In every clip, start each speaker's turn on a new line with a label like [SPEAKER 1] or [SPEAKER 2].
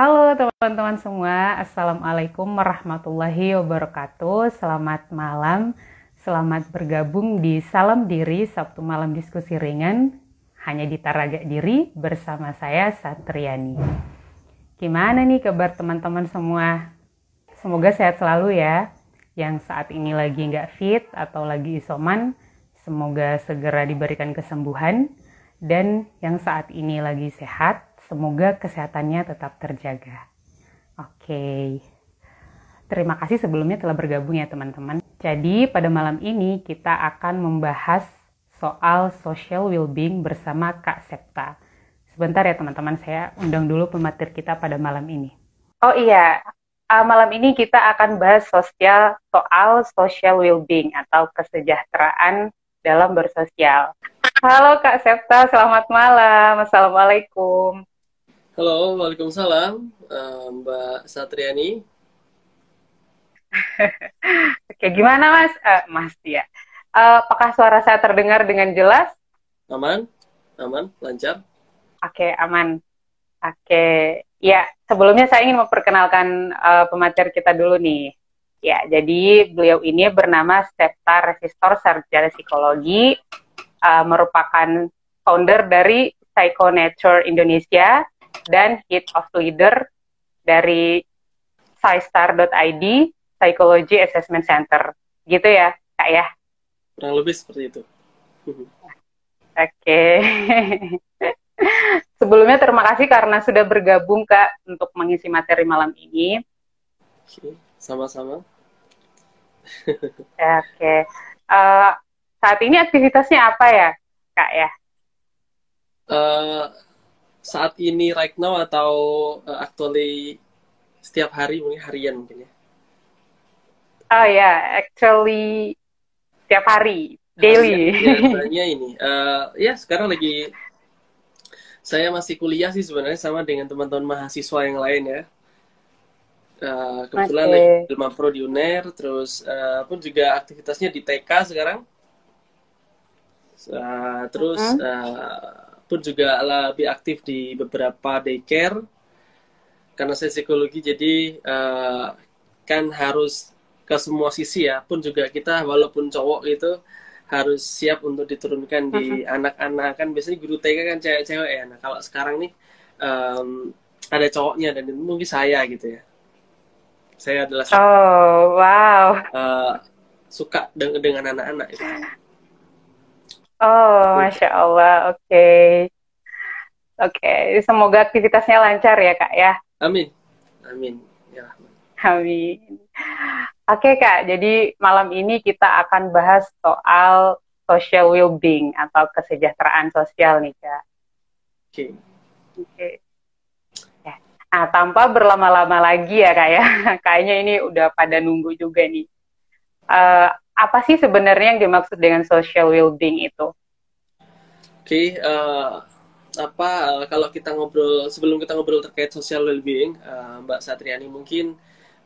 [SPEAKER 1] Halo teman-teman semua, Assalamualaikum warahmatullahi wabarakatuh. Selamat malam, selamat bergabung di Salam Diri Sabtu Malam Diskusi Ringan hanya di Taraga Diri bersama saya Satriani. Gimana nih kabar teman-teman semua? Semoga sehat selalu ya. Yang saat ini lagi nggak fit atau lagi isoman, semoga segera diberikan kesembuhan. Dan yang saat ini lagi sehat, semoga kesehatannya tetap terjaga. Oke. Terima kasih sebelumnya telah bergabung ya teman-teman. Jadi pada malam ini kita akan membahas soal social well-being bersama Kak Septa. Sebentar ya teman-teman, saya undang dulu pematir kita pada malam ini. Oh iya, uh, malam ini kita akan bahas sosial soal social well-being atau kesejahteraan dalam bersosial. Halo Kak Septa, selamat malam. Assalamualaikum.
[SPEAKER 2] Halo, Waalaikumsalam, uh, Mbak Satriani.
[SPEAKER 1] Oke, gimana Mas? Uh, mas ya. Uh, apakah suara saya terdengar dengan jelas?
[SPEAKER 2] Aman, aman, lancar.
[SPEAKER 1] Oke, okay, aman. Oke, okay. ya sebelumnya saya ingin memperkenalkan uh, pemateri kita dulu nih. Ya, jadi beliau ini bernama Septa Resistor Sarjana Psikologi, uh, merupakan founder dari Psycho Nature Indonesia dan Head of Leader dari PsyStar.id Psychology Assessment Center. Gitu ya, Kak ya?
[SPEAKER 2] kurang lebih seperti itu.
[SPEAKER 1] Oke. Okay. Sebelumnya terima kasih karena sudah bergabung Kak untuk mengisi materi malam ini.
[SPEAKER 2] Sama-sama.
[SPEAKER 1] Oke. Okay. Uh, eh, saat ini aktivitasnya apa ya, Kak ya?
[SPEAKER 2] Uh, saat ini right now atau uh, actually setiap hari mungkin harian mungkin ya?
[SPEAKER 1] Oh ya, yeah. actually setiap hari, daily.
[SPEAKER 2] Biasanya ini, uh, ya sekarang lagi saya masih kuliah sih sebenarnya sama dengan teman-teman mahasiswa yang lain ya. Uh, kebetulan okay. lagi ilmu pro di UNER, terus uh, pun juga aktivitasnya di TK sekarang. Uh, terus uh -huh. uh, pun juga lebih aktif di beberapa daycare. Karena saya psikologi jadi uh, kan harus ke semua sisi ya. Pun juga kita walaupun cowok itu harus siap untuk diturunkan di anak-anak. Kan biasanya guru TK kan cewek-cewek ya. Nah kalau sekarang nih um, ada cowoknya dan mungkin saya gitu ya. Saya adalah
[SPEAKER 1] oh wow.
[SPEAKER 2] Uh, suka dengan dengan anak-anak itu
[SPEAKER 1] oh masya Allah oke okay. oke okay. semoga aktivitasnya lancar ya kak ya
[SPEAKER 2] amin amin ya
[SPEAKER 1] amin Oke Kak, jadi malam ini kita akan bahas soal social well-being atau kesejahteraan sosial nih Kak.
[SPEAKER 2] Oke. Okay.
[SPEAKER 1] Oke. Okay. Ya. Nah, tanpa berlama-lama lagi ya Kak ya, kayaknya ini udah pada nunggu juga nih. Uh, apa sih sebenarnya yang dimaksud dengan social well-being itu?
[SPEAKER 2] Oke, okay, uh, eh, apa uh, kalau kita ngobrol sebelum kita ngobrol terkait social well-being, uh, Mbak Satriani mungkin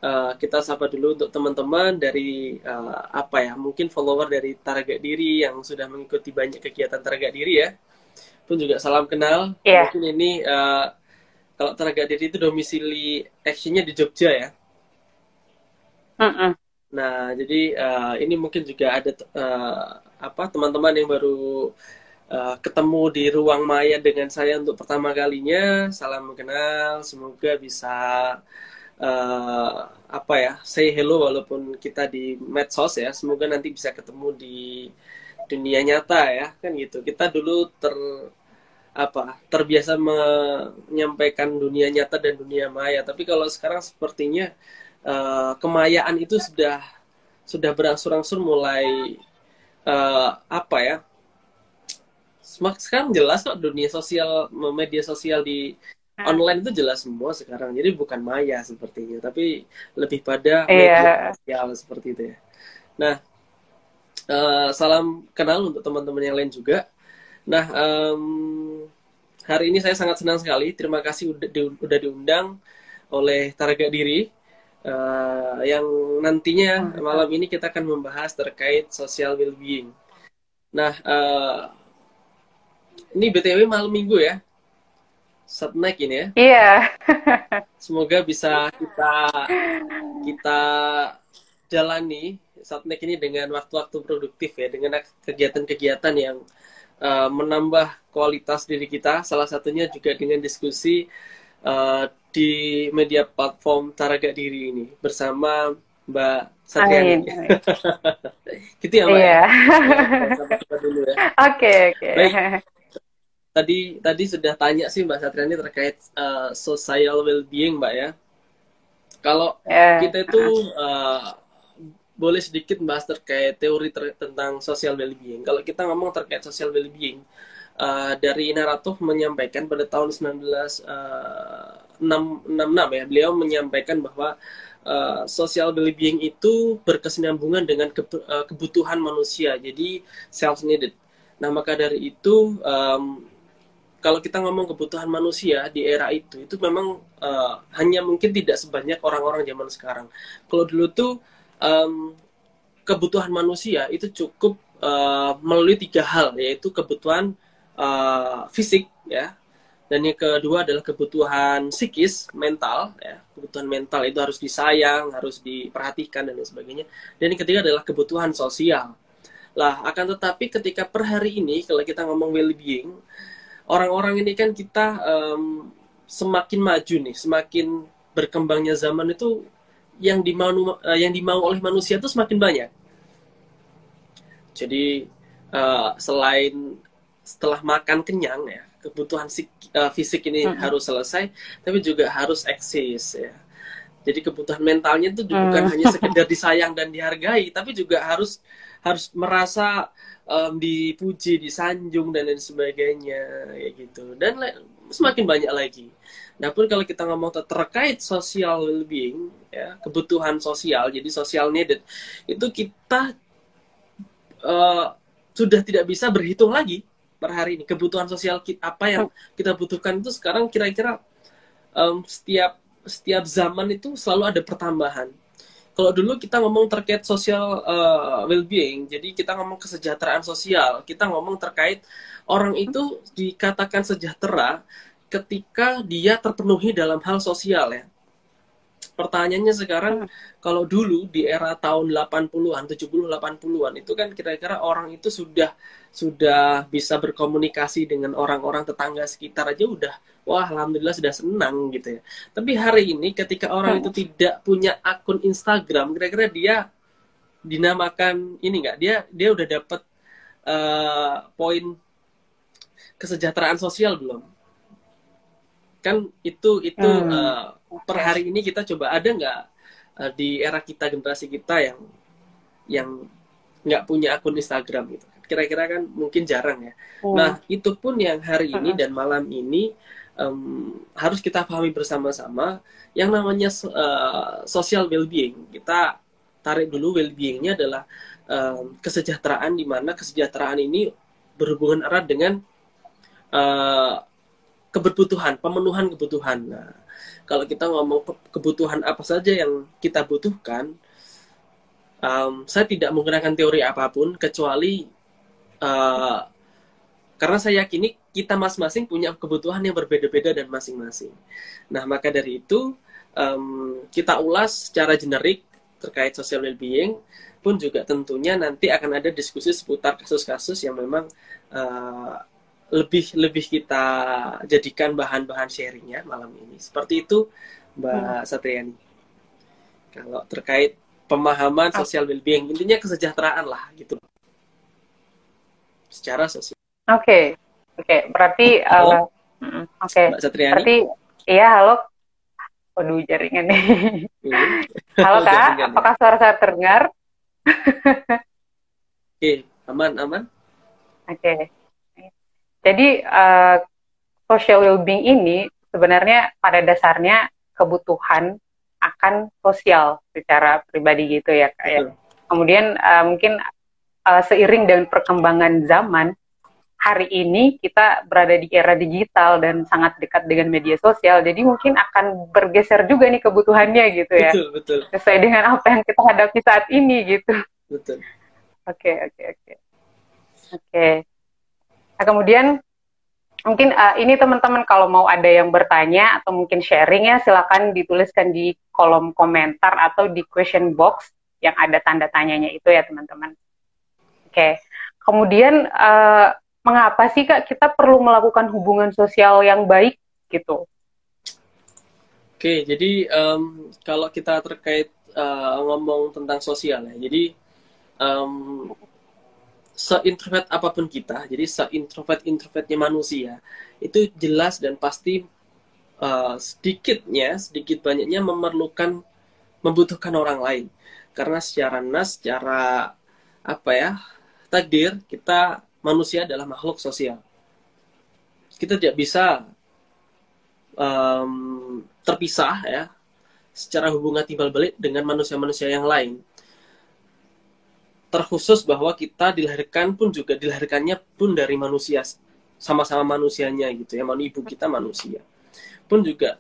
[SPEAKER 2] uh, kita sapa dulu untuk teman-teman dari uh, apa ya mungkin follower dari Taraga Diri yang sudah mengikuti banyak kegiatan Taraga Diri ya pun juga salam kenal yeah. mungkin ini uh, kalau Taraga Diri itu domisili actionnya di Jogja ya
[SPEAKER 1] uh -uh.
[SPEAKER 2] Nah jadi uh, ini mungkin juga ada uh, apa teman-teman yang baru uh, ketemu di ruang maya dengan saya untuk pertama kalinya. Salam kenal semoga bisa uh, apa ya say hello walaupun kita di medsos ya. Semoga nanti bisa ketemu di dunia nyata ya kan gitu. Kita dulu ter apa terbiasa menyampaikan dunia nyata dan dunia maya. Tapi kalau sekarang sepertinya uh, kemayaan itu sudah sudah berangsur-angsur mulai uh, apa ya sekarang jelas kok dunia sosial media sosial di Hmm. online itu jelas semua sekarang. Jadi bukan maya sepertinya tapi lebih pada
[SPEAKER 1] yeah.
[SPEAKER 2] media sosial seperti itu ya. Nah uh, salam kenal untuk teman-teman yang lain juga. Nah um, hari ini saya sangat senang sekali. Terima kasih udah, di, udah diundang oleh Taraga Diri uh, yang nantinya malam ini kita akan membahas terkait social well-being nah uh, ini btw malam minggu ya Subnek ini ya.
[SPEAKER 1] Iya.
[SPEAKER 2] Semoga bisa kita kita jalani Subnek ini dengan waktu-waktu produktif ya, dengan kegiatan-kegiatan yang uh, menambah kualitas diri kita. Salah satunya juga dengan diskusi uh, di media platform Taraga Diri ini bersama Mbak Satriani. gitu ya Mbak.
[SPEAKER 1] Iya. Ya. Oke oke.
[SPEAKER 2] Tadi tadi sudah tanya sih Mbak Satriani terkait uh, social well-being Mbak ya. Kalau yeah. kita itu uh, boleh sedikit membahas terkait teori ter tentang social well-being. Kalau kita ngomong terkait social well-being, uh, dari Naratov menyampaikan pada tahun 1966 ya, beliau menyampaikan bahwa uh, social well-being itu berkesinambungan dengan ke, uh, kebutuhan manusia, jadi self-needed. Nah, maka dari itu, um, kalau kita ngomong kebutuhan manusia di era itu, itu memang uh, hanya mungkin tidak sebanyak orang-orang zaman sekarang. Kalau dulu tuh um, kebutuhan manusia itu cukup uh, melalui tiga hal, yaitu kebutuhan uh, fisik, ya, dan yang kedua adalah kebutuhan psikis mental ya. Kebutuhan mental itu harus disayang harus diperhatikan dan lain sebagainya. Dan yang ketiga adalah kebutuhan sosial. Lah akan tetapi ketika per hari ini kalau kita ngomong well-being orang-orang ini kan kita um, semakin maju nih semakin berkembangnya zaman itu yang dimau uh, yang dimau oleh manusia itu semakin banyak. Jadi uh, selain setelah makan kenyang ya kebutuhan uh, fisik ini hmm. harus selesai, tapi juga harus eksis ya. Jadi kebutuhan mentalnya itu hmm. bukan hanya sekedar disayang dan dihargai, tapi juga harus harus merasa um, dipuji, disanjung dan lain sebagainya, ya gitu. Dan semakin banyak lagi. Nah pun kalau kita ngomong terkait social well-being, ya kebutuhan sosial, jadi social needed, itu kita uh, sudah tidak bisa berhitung lagi per hari ini? Kebutuhan sosial kita, apa yang kita butuhkan itu sekarang kira-kira um, setiap setiap zaman itu selalu ada pertambahan. Kalau dulu kita ngomong terkait social uh, well-being jadi kita ngomong kesejahteraan sosial kita ngomong terkait orang itu dikatakan sejahtera ketika dia terpenuhi dalam hal sosial ya pertanyaannya sekarang kalau dulu di era tahun 80-an, 70 80-an itu kan kira-kira orang itu sudah sudah bisa berkomunikasi dengan orang-orang tetangga sekitar aja udah wah alhamdulillah sudah senang gitu ya. Tapi hari ini ketika orang itu tidak punya akun Instagram, kira-kira dia dinamakan ini enggak? Dia dia udah dapat uh, eh, poin kesejahteraan sosial belum? Kan itu itu hmm. uh, per hari ini kita coba ada nggak uh, di era kita generasi kita yang yang nggak punya akun Instagram gitu? Kira-kira kan mungkin jarang ya. Hmm. nah itu pun yang hari ini dan malam ini um, harus kita pahami bersama-sama. Yang namanya uh, social well-being kita tarik dulu well-beingnya adalah um, kesejahteraan di mana kesejahteraan ini berhubungan erat dengan uh, kebutuhan pemenuhan kebutuhan. Nah kalau kita ngomong kebutuhan apa saja yang kita butuhkan, um, saya tidak menggunakan teori apa pun kecuali uh, karena saya yakini kita masing-masing punya kebutuhan yang berbeda-beda dan masing-masing. Nah, maka dari itu um, kita ulas secara generik terkait social well-being pun juga tentunya nanti akan ada diskusi seputar kasus-kasus yang memang uh, lebih lebih kita jadikan bahan-bahan sharingnya malam ini. Seperti itu Mbak hmm. Satriani. Kalau terkait pemahaman sosial well-being, intinya kesejahteraan lah gitu. Secara sosial.
[SPEAKER 1] Oke, okay. oke. Okay. Berarti, uh, oke. Okay. Mbak Satriani. Berarti, iya halo. Waduh jaringan nih. Iya. halo kak, apakah suara saya terdengar?
[SPEAKER 2] oke, okay. aman, aman.
[SPEAKER 1] Oke. Okay. Jadi uh, social well-being ini sebenarnya pada dasarnya kebutuhan akan sosial secara pribadi gitu ya kak ya. Kemudian uh, mungkin uh, seiring dengan perkembangan zaman hari ini kita berada di era digital dan sangat dekat dengan media sosial, jadi mungkin akan bergeser juga nih kebutuhannya gitu ya.
[SPEAKER 2] Betul, betul.
[SPEAKER 1] Sesuai dengan apa yang kita hadapi saat ini gitu.
[SPEAKER 2] Betul.
[SPEAKER 1] Oke, oke, oke. Oke. Nah, kemudian mungkin uh, ini teman-teman kalau mau ada yang bertanya atau mungkin sharing ya silakan dituliskan di kolom komentar atau di question box yang ada tanda tanyanya itu ya teman-teman. Oke, okay. kemudian uh, mengapa sih kak kita perlu melakukan hubungan sosial yang baik gitu?
[SPEAKER 2] Oke, okay, jadi um, kalau kita terkait uh, ngomong tentang sosial ya, jadi um, seintrovert apa pun kita, jadi seintrovert introvertnya manusia itu jelas dan pasti uh, sedikitnya, sedikit banyaknya memerlukan, membutuhkan orang lain. Karena secara nas, secara apa ya, takdir kita manusia adalah makhluk sosial. Kita tidak bisa um, terpisah ya, secara hubungan timbal balik dengan manusia-manusia yang lain terkhusus bahwa kita dilahirkan pun juga dilahirkannya pun dari manusia sama-sama manusianya gitu ya ibu kita manusia. Pun juga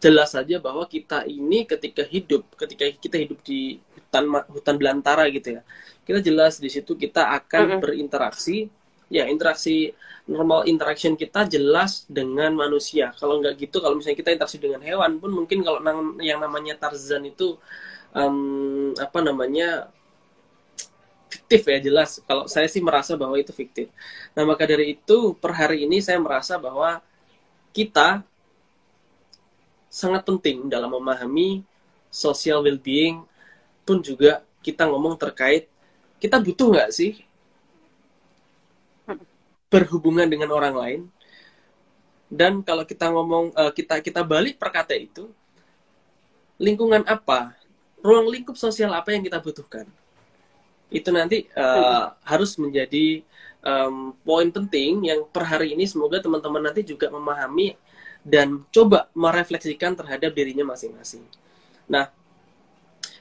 [SPEAKER 2] jelas saja bahwa kita ini ketika hidup ketika kita hidup di hutan hutan belantara gitu ya kita jelas di situ kita akan mm -hmm. berinteraksi. Ya interaksi normal interaction kita jelas dengan manusia. Kalau nggak gitu kalau misalnya kita interaksi dengan hewan pun mungkin kalau yang namanya Tarzan itu um, apa namanya fiktif ya jelas. Kalau saya sih merasa bahwa itu fiktif. Nah maka dari itu per hari ini saya merasa bahwa kita sangat penting dalam memahami social well-being pun juga kita ngomong terkait kita butuh nggak sih berhubungan dengan orang lain dan kalau kita ngomong uh, kita kita balik perkata itu lingkungan apa ruang lingkup sosial apa yang kita butuhkan itu nanti uh, harus menjadi um, poin penting yang per hari ini semoga teman-teman nanti juga memahami dan coba merefleksikan terhadap dirinya masing-masing. Nah,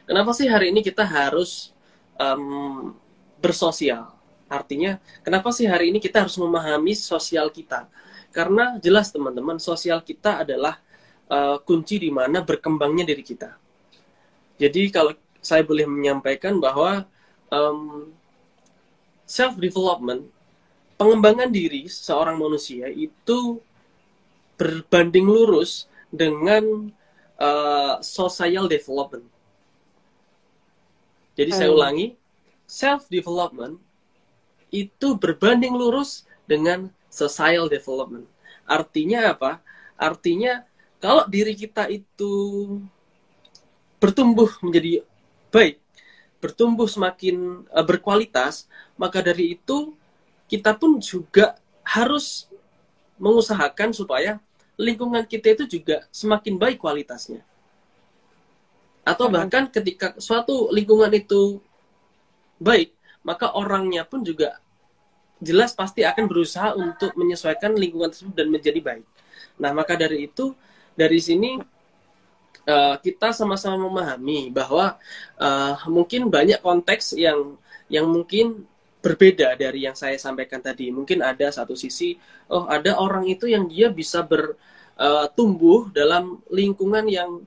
[SPEAKER 2] kenapa sih hari ini kita harus um, bersosial? Artinya, kenapa sih hari ini kita harus memahami sosial kita? Karena jelas teman-teman, sosial kita adalah uh, kunci di mana berkembangnya diri kita. Jadi kalau saya boleh menyampaikan bahwa um, self development pengembangan diri seorang manusia itu berbanding lurus dengan uh, social development. Jadi hmm. saya ulangi, self development itu berbanding lurus dengan social development. Artinya apa? Artinya kalau diri kita itu bertumbuh menjadi baik, bertumbuh semakin uh, berkualitas, maka dari itu kita pun juga harus mengusahakan supaya lingkungan kita itu juga semakin baik kualitasnya. Atau bahkan ketika suatu lingkungan itu baik, maka orangnya pun juga jelas pasti akan berusaha untuk menyesuaikan lingkungan tersebut dan menjadi baik. Nah, maka dari itu dari sini uh, kita sama-sama memahami bahwa uh, mungkin banyak konteks yang yang mungkin berbeda dari yang saya sampaikan tadi. Mungkin ada satu sisi, oh ada orang itu yang dia bisa bertumbuh uh, dalam lingkungan yang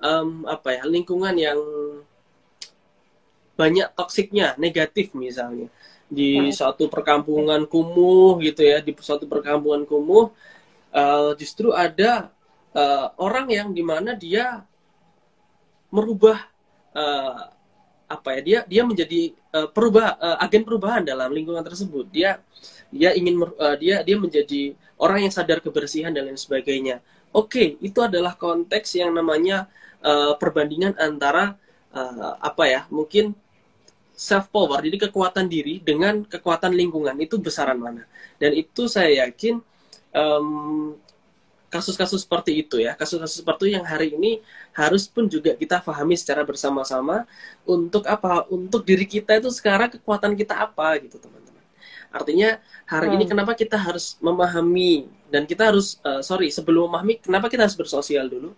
[SPEAKER 2] um, apa ya, lingkungan yang banyak toksiknya, negatif misalnya di ya. suatu perkampungan kumuh gitu ya, di suatu perkampungan kumuh uh, justru ada uh, orang yang di mana dia merubah uh, apa ya dia dia menjadi uh, perubah uh, agen perubahan dalam lingkungan tersebut. Dia dia ingin uh, dia dia menjadi orang yang sadar kebersihan dan lain sebagainya. Oke okay, itu adalah konteks yang namanya uh, perbandingan antara uh, apa ya mungkin self power jadi kekuatan diri dengan kekuatan lingkungan. Itu besaran mana? Dan itu saya yakin um, kasus-kasus seperti itu ya, kasus-kasus seperti itu yang hari ini harus pun juga kita pahami secara bersama-sama untuk apa? Untuk diri kita itu sekarang kekuatan kita apa gitu teman-teman. Artinya hari hmm. ini kenapa kita harus memahami dan kita harus uh, sorry sebelum memahami kenapa kita harus bersosial dulu.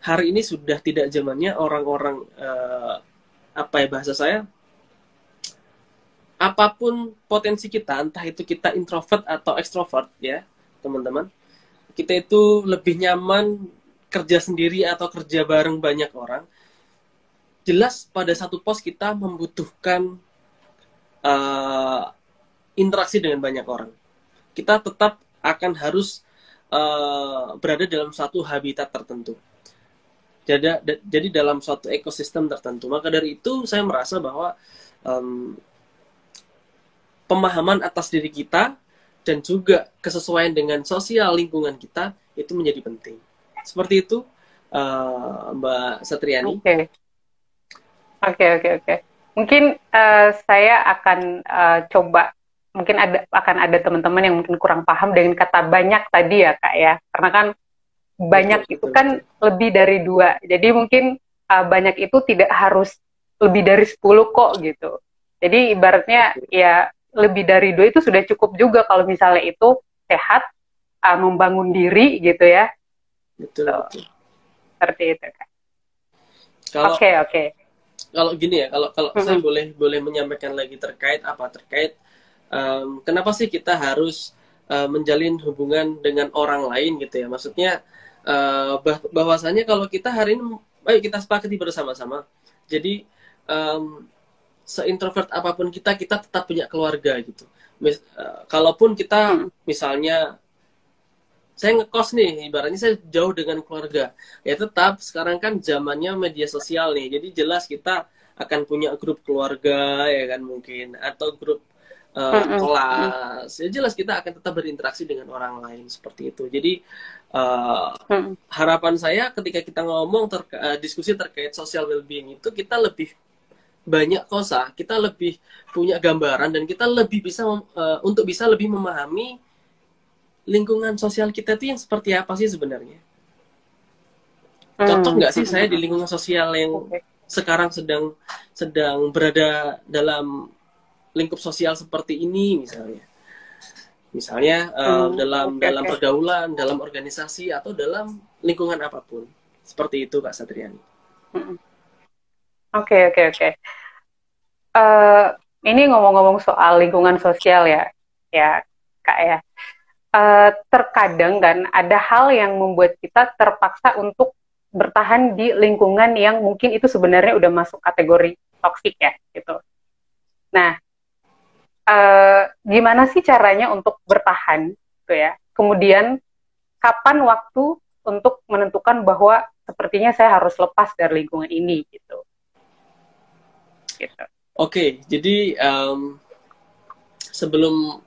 [SPEAKER 2] Hari ini sudah tidak zamannya orang-orang uh, apa ya bahasa saya apa pun potensi kita entah itu kita introvert atau ekstrovert ya teman-teman kita itu lebih nyaman kerja sendiri atau kerja bareng banyak orang, jelas pada satu pos kita membutuhkan uh, interaksi dengan banyak orang. kita tetap akan harus uh, berada dalam satu habitat tertentu. Jadi, jadi dalam suatu ekosistem tertentu. Maka dari itu saya merasa bahwa um, pemahaman atas diri kita dan juga kesesuaian dengan sosial lingkungan kita itu menjadi penting. Seperti itu, uh, Mbak Satriani.
[SPEAKER 1] Oke, okay. oke, okay, oke, okay, oke. Mungkin uh, saya akan uh, coba mungkin ada akan ada teman-teman yang mungkin kurang paham dengan kata banyak tadi ya kak ya karena kan banyak betul, itu betul, kan betul. lebih dari dua jadi mungkin uh, banyak itu tidak harus lebih dari 10 kok gitu jadi ibaratnya ya lebih dari dua itu sudah cukup juga kalau misalnya itu sehat uh, membangun diri gitu ya.
[SPEAKER 2] Betul, so, betul.
[SPEAKER 1] seperti itu oke oke. okay,
[SPEAKER 2] kalau gini ya kalau kalau mm -hmm. saya boleh boleh menyampaikan lagi terkait apa terkait um, kenapa sih kita harus uh, menjalin hubungan dengan orang lain gitu ya? Maksudnya uh, bah bahwasanya kalau kita hari ini ayo kita sepakati bersama-sama. Jadi um, seintrovert apa pun kita kita tetap punya keluarga gitu. Mis uh, kalaupun kita hmm. misalnya saya ngekos nih, ibaratnya saya jauh dengan keluarga. Ya tetap sekarang kan zamannya media sosial nih, jadi jelas kita akan punya grup keluarga ya kan mungkin atau grup uh, kelas. Ya jelas kita akan tetap berinteraksi dengan orang lain seperti itu. Jadi uh, harapan saya ketika kita ngomong ter uh, diskusi terkait social well-being itu kita lebih banyak kosa kita lebih punya gambaran dan kita lebih bisa uh, untuk bisa lebih memahami lingkungan sosial kita itu yang seperti apa sih sebenarnya. Cocok nggak sih saya di lingkungan sosial yang sekarang sedang sedang berada dalam lingkup sosial seperti ini misalnya? Misalnya uh, hmm, dalam okay, dalam okay. pergaulan dalam organisasi atau dalam lingkungan apa pun. Seperti itu kak Satriani.
[SPEAKER 1] Hmm. Oke oke oke. Eh, ini ngomong-ngomong soal lingkungan sosial ya ya kak ya. Uh, terkadang kan ada hal yang membuat kita terpaksa untuk bertahan di lingkungan yang mungkin itu sebenarnya udah masuk kategori toksik ya gitu. Nah uh, gimana sih caranya untuk bertahan gitu ya? Kemudian kapan waktu untuk menentukan bahwa sepertinya saya harus lepas dari lingkungan ini gitu
[SPEAKER 2] gitu. Oke okay, jadi um, sebelum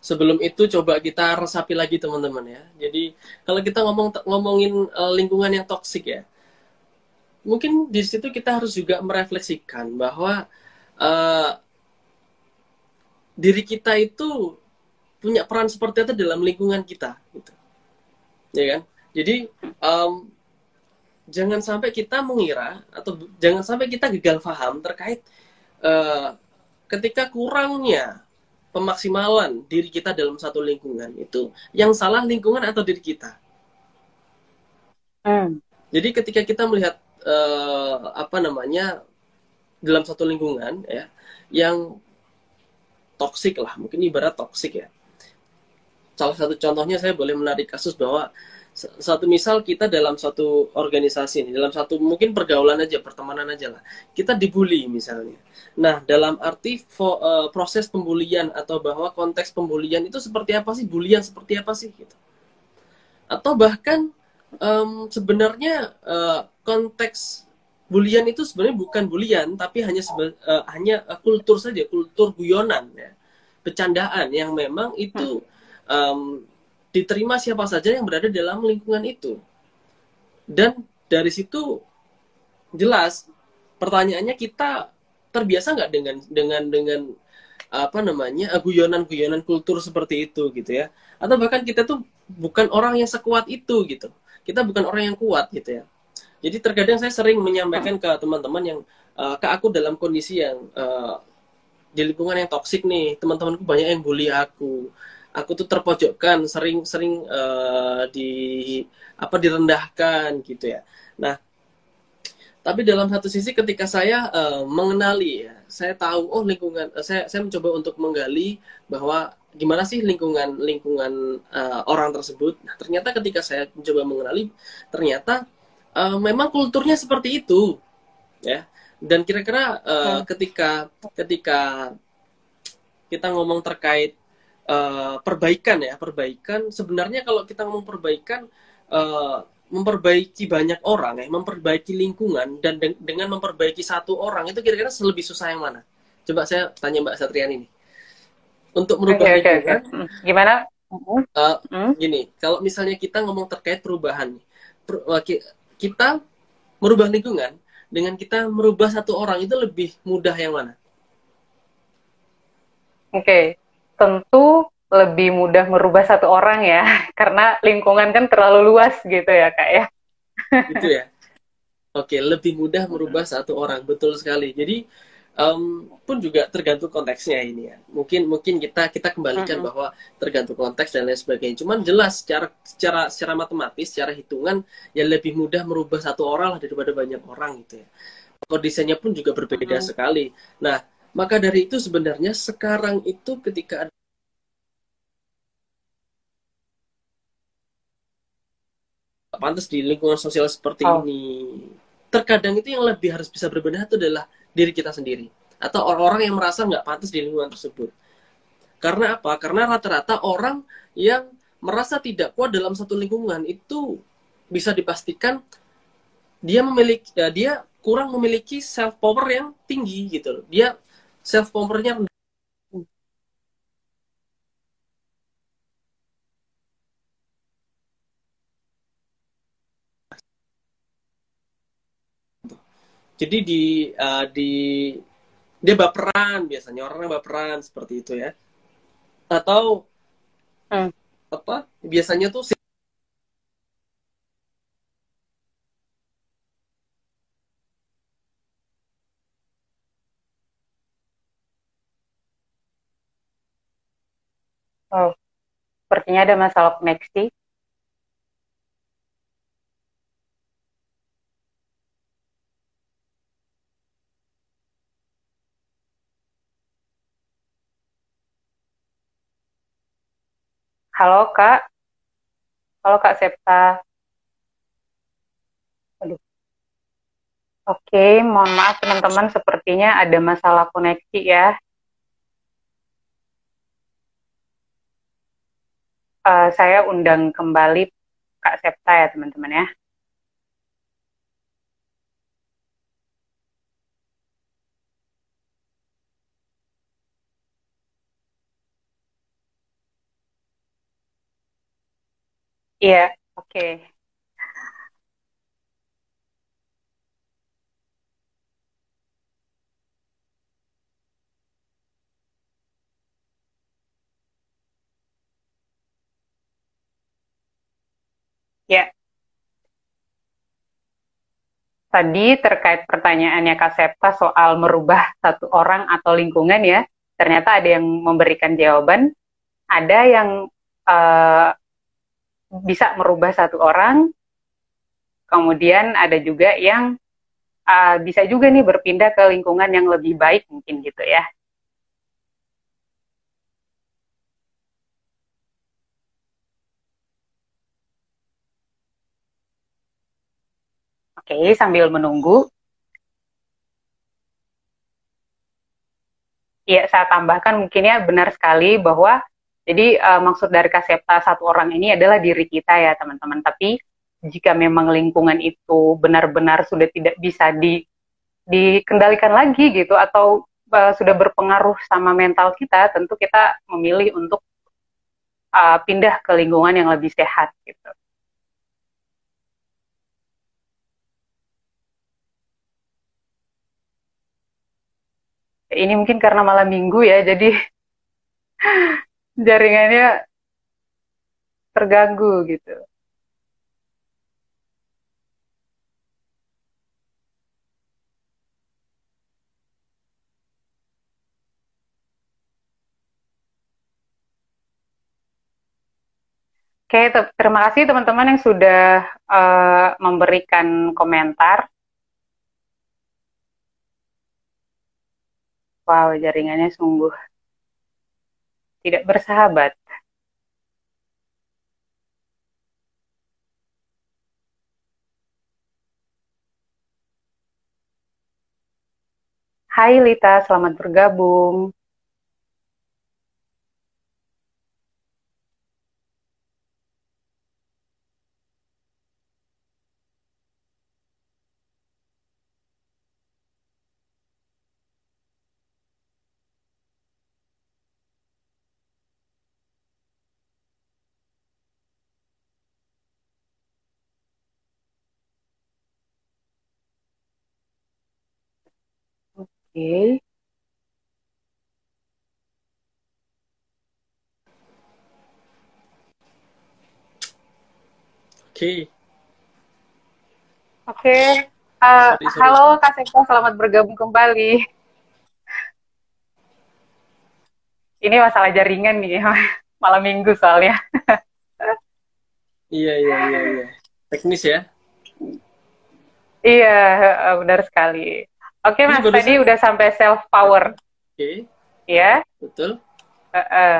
[SPEAKER 2] sebelum itu coba kita resapi lagi teman-teman ya. Jadi kalau kita ngomong ngomongin uh, lingkungan yang toksik ya mungkin di situ kita harus juga merefleksikan bahwa uh, diri kita itu punya peran seperti itu dalam lingkungan kita gitu. Ya kan? Jadi um, jangan sampai kita mengira atau jangan sampai kita gagal paham terkait uh, ketika kurangnya pemaksimalan diri kita dalam satu lingkungan itu yang salah lingkungan atau diri kita hmm. jadi ketika kita melihat uh, apa namanya dalam satu lingkungan ya yang toksik lah, mungkin ibarat toksik ya. Salah satu contohnya saya boleh menarik kasus bahwa satu misal kita dalam satu organisasi ini, dalam satu mungkin pergaulan aja, pertemanan aja lah, kita dibully misalnya. Nah, dalam arti fo, uh, proses pembulian atau bahwa konteks pembulian itu seperti apa sih, bulian seperti apa sih gitu. Atau bahkan um, sebenarnya uh, konteks bulian itu sebenarnya bukan bulian tapi hanya seba, uh, hanya uh, kultur saja kultur guyonan ya bercandaan yang memang itu um, diterima siapa saja yang berada dalam lingkungan itu. Dan dari situ jelas pertanyaannya kita terbiasa nggak dengan dengan dengan apa namanya guyonan-guyonan kultur seperti itu gitu ya. Atau bahkan kita tuh bukan orang yang sekuat itu gitu. Kita bukan orang yang kuat gitu ya. Jadi terkadang saya sering menyampaikan ke teman-teman yang uh, ke aku dalam kondisi yang uh, di lingkungan yang toksik nih, teman-temanku banyak yang bully aku. Aku tuh terpojokkan, sering-sering uh, di apa direndahkan gitu ya. Nah, tapi dalam satu sisi ketika saya uh, mengenali ya, saya tahu oh lingkungan uh, saya saya mencoba untuk menggali bahwa gimana sih lingkungan lingkungan uh, orang tersebut. Nah, ternyata ketika saya mencoba mengenali ternyata uh, memang kulturnya seperti itu ya dan kira-kira uh, ketika ketika kita ngomong terkait uh, perbaikan ya perbaikan sebenarnya kalau kita ngomong perbaikan uh, memperbaiki banyak orang ya memperbaiki lingkungan dan de dengan memperbaiki satu orang itu kira-kira lebih susah yang mana coba saya tanya Mbak Satrian ini untuk merubah okay, lingkungan okay,
[SPEAKER 1] okay. gimana
[SPEAKER 2] uh, hmm? gini kalau misalnya kita ngomong terkait perubahan per, kita merubah lingkungan dengan kita merubah satu orang itu lebih mudah yang mana
[SPEAKER 1] Oke, okay. Tentu lebih mudah merubah satu orang ya, karena lingkungan kan terlalu luas gitu ya kak ya.
[SPEAKER 2] Gitu ya. Oke, lebih mudah merubah satu orang, betul sekali. Jadi um, pun juga tergantung konteksnya ini ya. Mungkin mungkin kita kita kembalikan mm -hmm. bahwa tergantung konteks dan lain sebagainya. Cuman jelas secara secara secara matematis, secara hitungan ya lebih mudah merubah satu orang lah daripada banyak orang gitu ya. Kondisinya pun juga berbeda mm -hmm. sekali. Nah maka dari itu sebenarnya sekarang itu ketika ada pantas di lingkungan sosial seperti oh. ini, terkadang itu yang lebih harus bisa berbenah itu adalah diri kita sendiri atau orang-orang yang merasa nggak pantas di lingkungan tersebut. Karena apa? Karena rata-rata orang yang merasa tidak kuat dalam satu lingkungan itu bisa dipastikan dia memiliki ya, dia kurang memiliki self power yang tinggi gitu loh. Dia self powernya jadi di uh, di dia baperan biasanya orang yang baperan seperti itu ya atau hmm. apa biasanya tuh
[SPEAKER 1] Oh, sepertinya ada masalah koneksi. Halo Kak, halo Kak Septa. Aduh. Oke, mohon maaf teman-teman, sepertinya ada masalah koneksi ya. Uh, saya undang kembali Kak Septa ya teman-teman ya. Iya, oke. Okay. Ya. Tadi terkait pertanyaannya Kak Septa soal merubah satu orang atau lingkungan ya, ternyata ada yang memberikan jawaban, ada yang uh, bisa merubah satu orang, kemudian ada juga yang uh, bisa juga nih berpindah ke lingkungan yang lebih baik mungkin gitu ya. Oke, sambil menunggu. Ya, saya tambahkan mungkin ya benar sekali bahwa jadi uh, maksud dari kasepta satu orang ini adalah diri kita ya teman-teman. Tapi jika memang lingkungan itu benar-benar sudah tidak bisa di dikendalikan lagi gitu atau uh, sudah berpengaruh sama mental kita, tentu kita memilih untuk uh, pindah ke lingkungan yang lebih sehat gitu. Ini mungkin karena malam minggu ya, jadi jaringannya terganggu gitu. Oke, terima kasih teman-teman yang sudah uh, memberikan komentar. Wow, jaringannya sungguh tidak bersahabat. Hai Lita, selamat bergabung. Okay.
[SPEAKER 2] Oke.
[SPEAKER 1] Oke. Uh, halo Kak Seko, selamat bergabung kembali. Ini masalah jaringan nih, malam minggu soalnya.
[SPEAKER 2] iya, iya, iya, iya. Teknis ya?
[SPEAKER 1] Iya, benar sekali. Oke, Mas, tadi udah sampai self power.
[SPEAKER 2] Oke. Okay.
[SPEAKER 1] Iya?
[SPEAKER 2] Betul.
[SPEAKER 1] Uh, uh.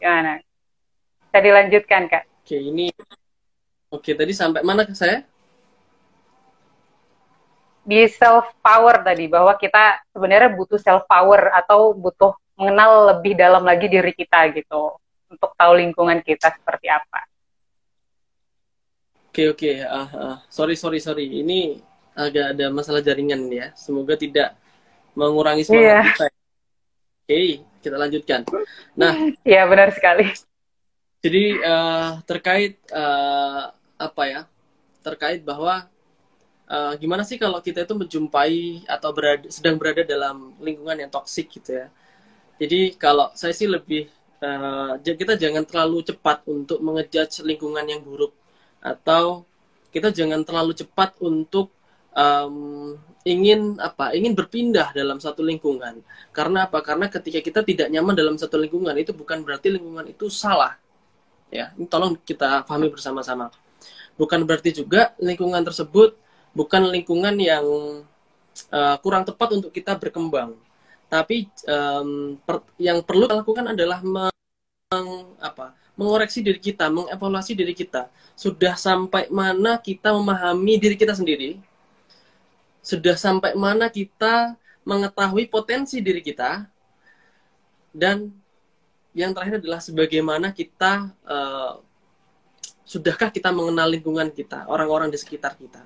[SPEAKER 1] Gimana? Bisa dilanjutkan, Kak?
[SPEAKER 2] Oke, ini Oke, tadi sampai mana ke saya?
[SPEAKER 1] Di self power tadi bahwa kita sebenarnya butuh self power atau butuh mengenal lebih dalam lagi diri kita gitu untuk tahu lingkungan kita seperti apa.
[SPEAKER 2] Oke oke, uh, uh, sorry sorry sorry, ini agak ada masalah jaringan ya. Semoga tidak mengurangi semangat yeah. kita. Oke, kita lanjutkan. Nah,
[SPEAKER 1] ya benar sekali.
[SPEAKER 2] Jadi uh, terkait uh, apa ya terkait bahwa uh, gimana sih kalau kita itu menjumpai atau berada, sedang berada dalam lingkungan yang toksik gitu ya. Jadi kalau saya sih lebih uh, kita jangan terlalu cepat untuk mengejudge lingkungan yang buruk atau kita jangan terlalu cepat untuk um, ingin apa ingin berpindah dalam satu lingkungan karena apa karena ketika kita tidak nyaman dalam satu lingkungan itu bukan berarti lingkungan itu salah ya ini tolong kita pahami bersama-sama bukan berarti juga lingkungan tersebut bukan lingkungan yang uh, kurang tepat untuk kita berkembang. Tapi um, per, yang perlu kita lakukan adalah meng, apa, mengoreksi diri kita, mengevaluasi diri kita. Sudah sampai mana kita memahami diri kita sendiri? Sudah sampai mana kita mengetahui potensi diri kita? Dan yang terakhir adalah sebagaimana kita uh, sudahkah kita mengenal lingkungan kita, orang-orang di sekitar kita.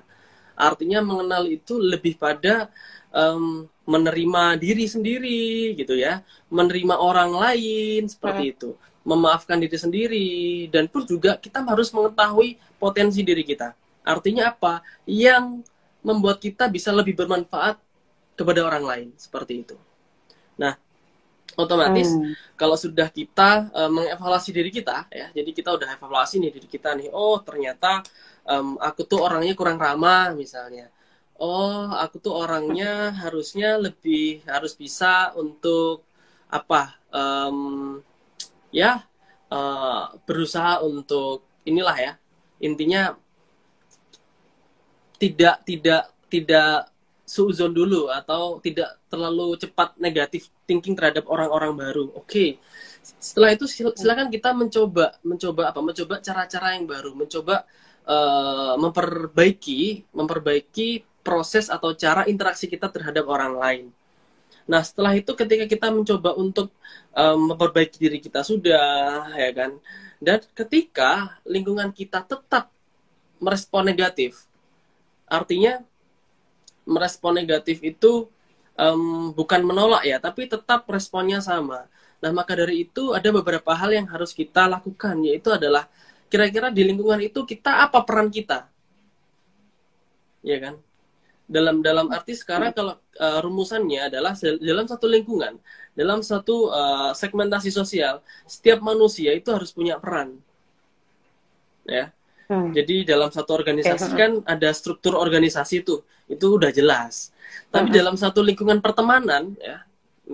[SPEAKER 2] Artinya mengenal itu lebih pada um, menerima diri sendiri gitu ya, menerima orang lain seperti hmm. itu, memaafkan diri sendiri dan pun juga kita harus mengetahui potensi diri kita. Artinya apa? Yang membuat kita bisa lebih bermanfaat kepada orang lain seperti itu. Nah, otomatis hmm. kalau sudah kita uh, mengevaluasi diri kita ya jadi kita udah evaluasi nih diri kita nih oh ternyata um, aku tuh orangnya kurang ramah misalnya oh aku tuh orangnya harusnya lebih harus bisa untuk apa um, ya uh, berusaha untuk inilah ya intinya tidak tidak tidak suzon dulu atau tidak terlalu cepat negatif thinking terhadap orang-orang baru. Oke. Okay. Setelah itu silakan kita mencoba mencoba apa? Mencoba cara-cara yang baru, mencoba uh, memperbaiki memperbaiki proses atau cara interaksi kita terhadap orang lain. Nah, setelah itu ketika kita mencoba untuk um, memperbaiki diri kita sudah, ya kan? Dan ketika lingkungan kita tetap merespon negatif, artinya merespon negatif itu um, bukan menolak ya, tapi tetap responnya sama. Nah, maka dari itu ada beberapa hal yang harus kita lakukan, yaitu adalah kira-kira di lingkungan itu kita apa peran kita, ya kan? Dalam dalam arti sekarang kalau uh, rumusannya adalah dalam satu lingkungan, dalam satu uh, segmentasi sosial, setiap manusia itu harus punya peran, ya. Hmm. Jadi dalam satu organisasi kan ada struktur organisasi itu itu udah jelas. Tapi uh-huh. dalam satu lingkungan pertemanan ya,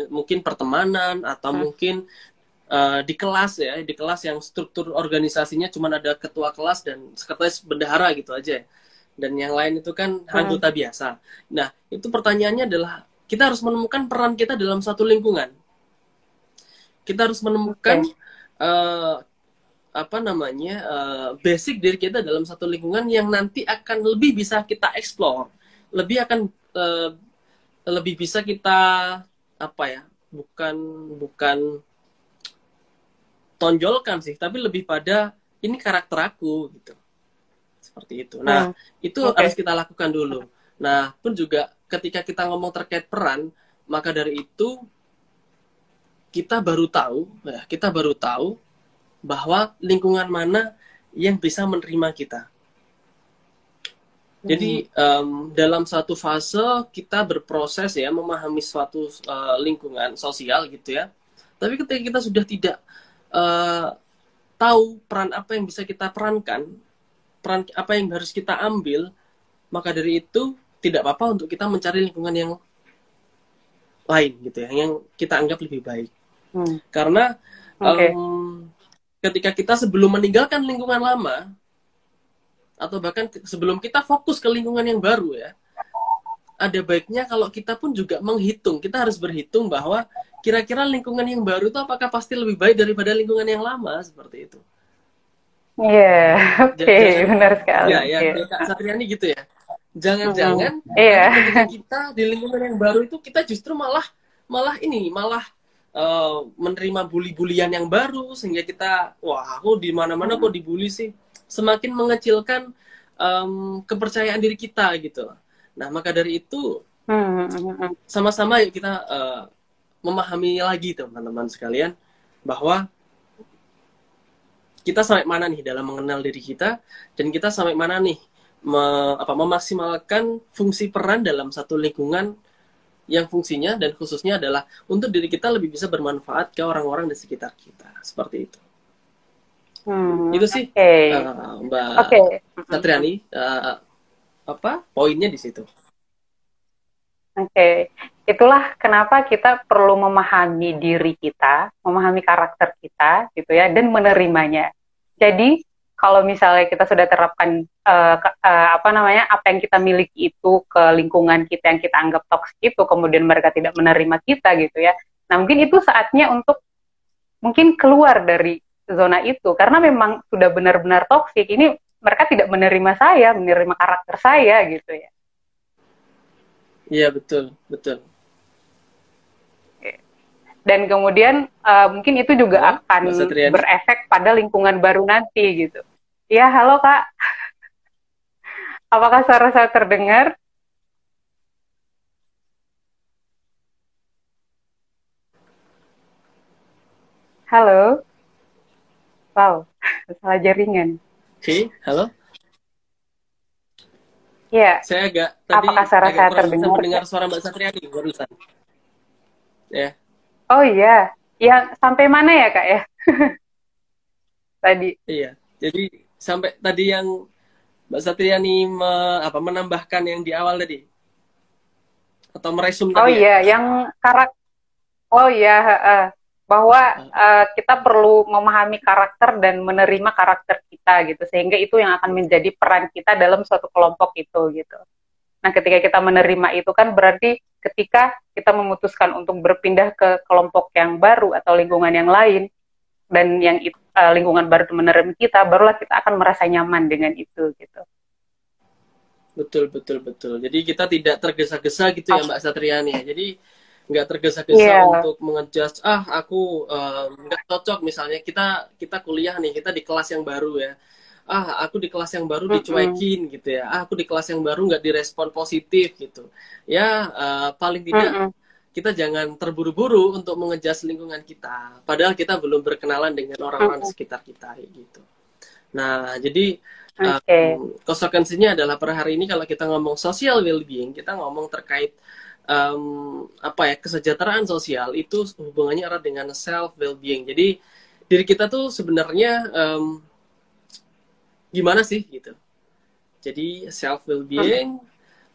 [SPEAKER 2] mungkin pertemanan atau uh-huh. mungkin uh, di kelas ya, di kelas yang struktur organisasinya cuma ada ketua kelas dan sekretaris bendahara gitu aja. Dan yang lain itu kan uh-huh. anggota biasa. Nah, itu pertanyaannya adalah kita harus menemukan peran kita dalam satu lingkungan. Kita harus menemukan okay. uh, eh, apa namanya uh, basic diri kita dalam satu lingkungan yang nanti akan lebih bisa kita explore lebih akan uh, lebih bisa kita apa ya bukan bukan tonjolkan sih tapi lebih pada ini karakter aku gitu seperti itu nah hmm. itu okay. harus kita lakukan dulu nah pun juga ketika kita ngomong terkait peran maka dari itu kita baru tahu ya kita baru tahu bahwa lingkungan mana yang bisa menerima kita Jadi um, dalam satu fase kita berproses ya memahami suatu uh, lingkungan sosial gitu ya. Tapi ketika kita sudah tidak uh, tahu peran apa yang bisa kita perankan, peran apa yang harus kita ambil, maka dari itu tidak apa-apa untuk kita mencari lingkungan yang lain gitu ya, yang kita anggap lebih baik. Hmm. Karena okay. um, ketika kita sebelum meninggalkan lingkungan lama, atau bahkan sebelum kita fokus ke lingkungan yang baru ya ada baiknya kalau kita pun juga menghitung kita harus berhitung bahwa kira-kira lingkungan yang baru itu apakah pasti lebih baik daripada lingkungan yang lama seperti itu
[SPEAKER 1] Iya, yeah, oke, okay, benar sekali.
[SPEAKER 2] Ya, ya, yeah. Kak Satriani gitu ya. Jangan-jangan mm, yeah. ketika kita di lingkungan yang baru itu kita justru malah malah ini malah uh, menerima bully-bulian yang baru sehingga kita wah aku di mana-mana kok dibully sih. Semakin mengecilkan um, kepercayaan diri kita gitu. Nah maka dari itu hmm, hmm, hmm, sama-sama yuk kita uh, memahami lagi teman-teman sekalian bahwa kita sampai mana nih dalam mengenal diri kita dan kita sampai mana nih me, apa, memaksimalkan fungsi peran dalam satu lingkungan yang fungsinya dan khususnya adalah untuk diri kita lebih bisa bermanfaat ke orang-orang di sekitar kita seperti itu. Hmm, itu sih okay. uh, eh, Mbak okay. Satriani uh, apa poinnya di situ.
[SPEAKER 1] Oke, okay. itulah kenapa kita perlu memahami diri kita, memahami karakter kita, gitu ya, dan menerimanya. Jadi kalau misalnya kita sudah terapkan uh, uh, apa namanya apa yang kita miliki itu ke lingkungan kita yang kita anggap toksik itu, kemudian mereka tidak menerima kita, gitu ya. Nah mungkin itu saatnya untuk mungkin keluar dari zona itu. Karena memang sudah benar-benar toksik ini mereka tidak menerima saya menerima karakter saya gitu ya.
[SPEAKER 2] Iya betul betul.
[SPEAKER 1] Dan kemudian uh, mungkin itu juga oh, akan berefek pada lingkungan baru nanti gitu ya halo kak apakah suara saya terdengar halo Wow, salah jaringan.
[SPEAKER 2] Oke, halo.
[SPEAKER 1] Iya.
[SPEAKER 2] Saya agak tadi
[SPEAKER 1] Apakah suara
[SPEAKER 2] agak
[SPEAKER 1] saya terdengar?
[SPEAKER 2] mendengar suara Mbak Satriani barusan.
[SPEAKER 1] Ya. Oh iya, yang sampai mana ya kak ya? tadi.
[SPEAKER 2] Iya. Jadi sampai tadi yang Mbak Satriani me, apa menambahkan yang di awal tadi atau meresum
[SPEAKER 1] oh, tadi? Oh iya, ya? yang karak. Oh iya, uh, bahwa uh, kita perlu memahami karakter dan menerima karakter kita gitu sehingga itu yang akan menjadi peran kita dalam suatu kelompok itu gitu. Nah, ketika kita menerima itu kan berarti ketika kita memutuskan untuk berpindah ke kelompok yang baru atau lingkungan yang lain dan yang uh, lingkungan baru itu menerima kita, barulah kita akan merasa nyaman dengan itu gitu.
[SPEAKER 2] Betul betul betul. Jadi kita tidak tergesa-gesa gitu ya Mbak Satriani. Jadi nggak tergesa-gesa yeah. untuk mengejudge ah aku nggak um, cocok misalnya kita kita kuliah nih kita di kelas yang baru ya ah aku di kelas yang baru dicuekin mm -hmm. gitu ya ah, aku di kelas yang baru nggak direspon positif gitu ya uh, paling tidak mm -hmm. Kita jangan terburu-buru untuk mengejas lingkungan kita padahal kita belum berkenalan dengan orang-orang -hmm. di sekitar kita gitu nah jadi okay. um, konsekuensinya adalah per hari ini kalau kita ngomong social well-being kita ngomong terkait um, apa ya kesejahteraan sosial itu hubungannya erat dengan self well-being. Jadi diri kita tuh sebenarnya um, gimana sih gitu. Jadi self well-being,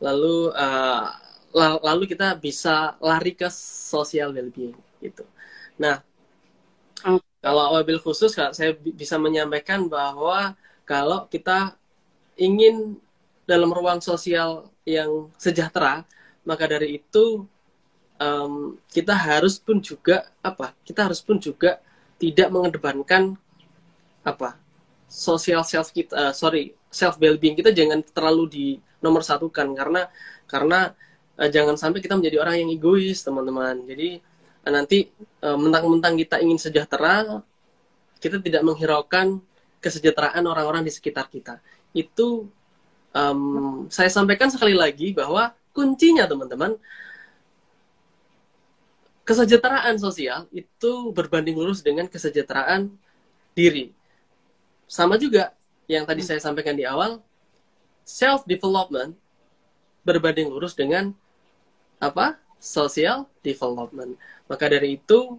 [SPEAKER 2] lalu uh, lalu kita bisa lari ke social well-being gitu. Nah, kalau wabil khusus saya bisa menyampaikan bahwa kalau kita ingin dalam ruang sosial yang sejahtera, maka dari itu um, kita harus pun juga apa kita harus pun juga tidak mengedepankan apa sosial self kita uh, sorry self well being kita jangan terlalu di nomor satukan karena karena uh, jangan sampai kita menjadi orang yang egois teman-teman jadi uh, nanti uh, mentang-mentang kita ingin sejahtera kita tidak menghiraukan kesejahteraan orang-orang di sekitar kita itu um, saya sampaikan sekali lagi bahwa kuncinya teman-teman kesejahteraan sosial itu berbanding lurus dengan kesejahteraan diri. Sama juga yang tadi saya sampaikan di awal, self development berbanding lurus dengan apa social development. Maka dari itu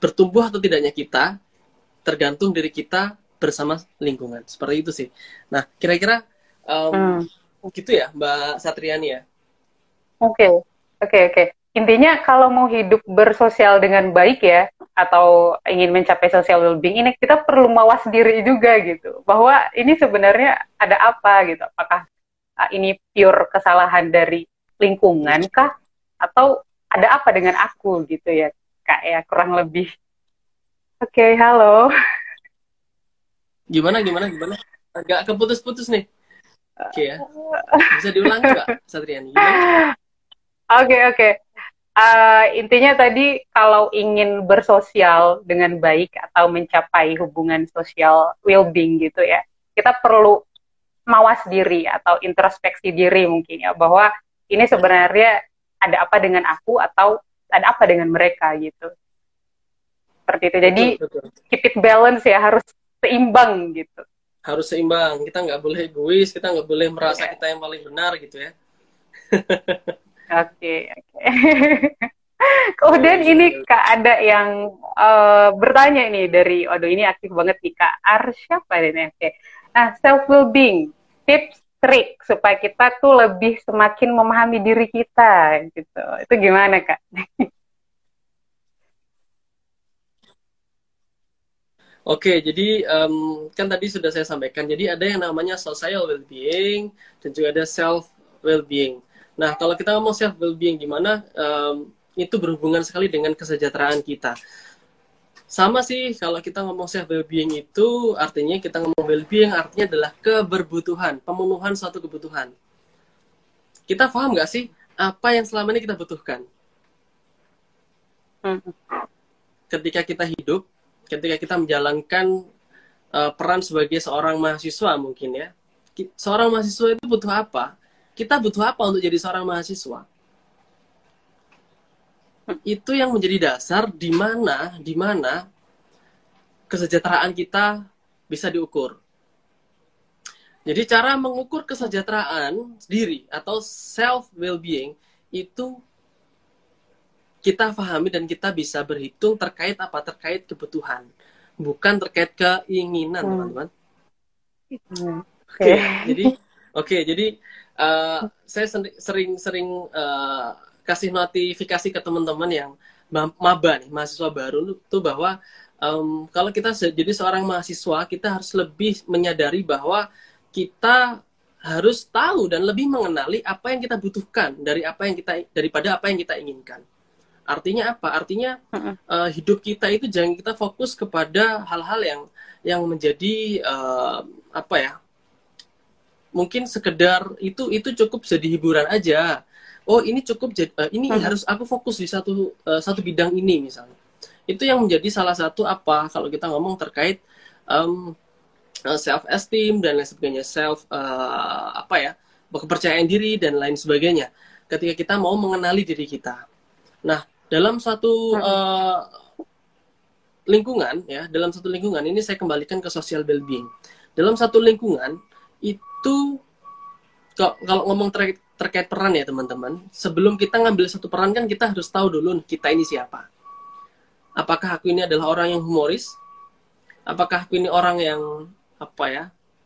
[SPEAKER 2] bertumbuh atau tidaknya kita tergantung dari kita bersama lingkungan. Seperti itu sih. Nah kira-kira um, hmm. gitu ya mbak Satriani ya?
[SPEAKER 1] Oke. Okay. oke okay, oke. Okay. intinya kalau mau hidup bersosial dengan baik ya atau ingin mencapai social well-being ini kita perlu mawas diri juga gitu. Bahwa ini sebenarnya ada apa gitu. Apakah uh, ini pure kesalahan dari lingkungan kah? Atau ada apa dengan aku gitu ya kak ya kurang lebih? Oke okay, halo.
[SPEAKER 2] Gimana gimana gimana? Agak keputus-putus nih. Oke okay, ya. Bisa diulang nggak Satriani? Oke
[SPEAKER 1] oke. Okay, okay uh, intinya tadi kalau ingin bersosial dengan baik atau mencapai hubungan sosial well-being gitu ya, kita perlu mawas diri atau introspeksi diri mungkin ya bahwa ini sebenarnya ada apa dengan aku atau ada apa dengan mereka gitu. Seperti itu. Jadi betul, betul. keep it balance ya harus seimbang gitu.
[SPEAKER 2] Harus seimbang. Kita nggak boleh egois, kita nggak boleh merasa yeah. kita yang paling benar gitu ya.
[SPEAKER 1] Oke, oke. Kemudian ini Kak ada yang uh, bertanya ini dari Odo ini aktif banget nih Kak Arsya siapa ini? Oke. Nah, self well being, tips trik supaya kita tuh lebih semakin memahami diri kita gitu. Itu gimana Kak?
[SPEAKER 2] Oke, jadi um, kan tadi sudah saya sampaikan. Jadi ada yang namanya social well-being dan juga ada self well-being. Nah, kalau kita ngomong self well-being gimana, um, itu berhubungan sekali dengan kesejahteraan kita. Sama sih kalau kita ngomong self well-being itu artinya kita ngomong well-being artinya adalah keberbutuhan, pemenuhan suatu kebutuhan. Kita paham nggak sih apa yang selama ini kita butuhkan? Hmm. Ketika kita hidup, ketika kita menjalankan uh, peran sebagai seorang mahasiswa mungkin ya, seorang mahasiswa itu butuh apa? kita butuh apa untuk jadi seorang mahasiswa? Itu yang menjadi dasar di mana di mana kesejahteraan kita bisa diukur. Jadi cara mengukur kesejahteraan diri atau self well-being itu kita pahami dan kita bisa berhitung terkait apa terkait kebutuhan, bukan terkait keinginan, hmm. teman-teman. Hmm. Oke, okay. jadi oke, okay, jadi uh, saya sering-sering uh, kasih notifikasi ke teman-teman yang maba nih mahasiswa baru tuh bahwa um, kalau kita jadi seorang mahasiswa kita harus lebih menyadari bahwa kita harus tahu dan lebih mengenali apa yang kita butuhkan dari apa yang kita daripada apa yang kita inginkan. Artinya apa? Artinya uh, hidup kita itu jangan kita fokus kepada hal-hal yang yang menjadi uh, apa ya mungkin sekedar itu itu cukup jadi hiburan aja oh ini cukup jadi uh, ini hmm. harus aku fokus di satu uh, satu bidang ini misalnya. Itu yang menjadi salah satu apa kalau kita ngomong terkait um, self esteem dan lain sebagainya self uh, apa ya kepercayaan diri dan lain sebagainya ketika kita mau mengenali diri kita. Nah dalam satu uh, lingkungan ya dalam satu lingkungan ini saya kembalikan ke social well-being. Dalam satu lingkungan itu kalau ngomong terkait, terkait peran ya teman-teman, sebelum kita ngambil satu peran kan kita harus tahu dulu kita ini siapa. Apakah aku ini adalah orang yang humoris? Apakah aku ini orang yang apa ya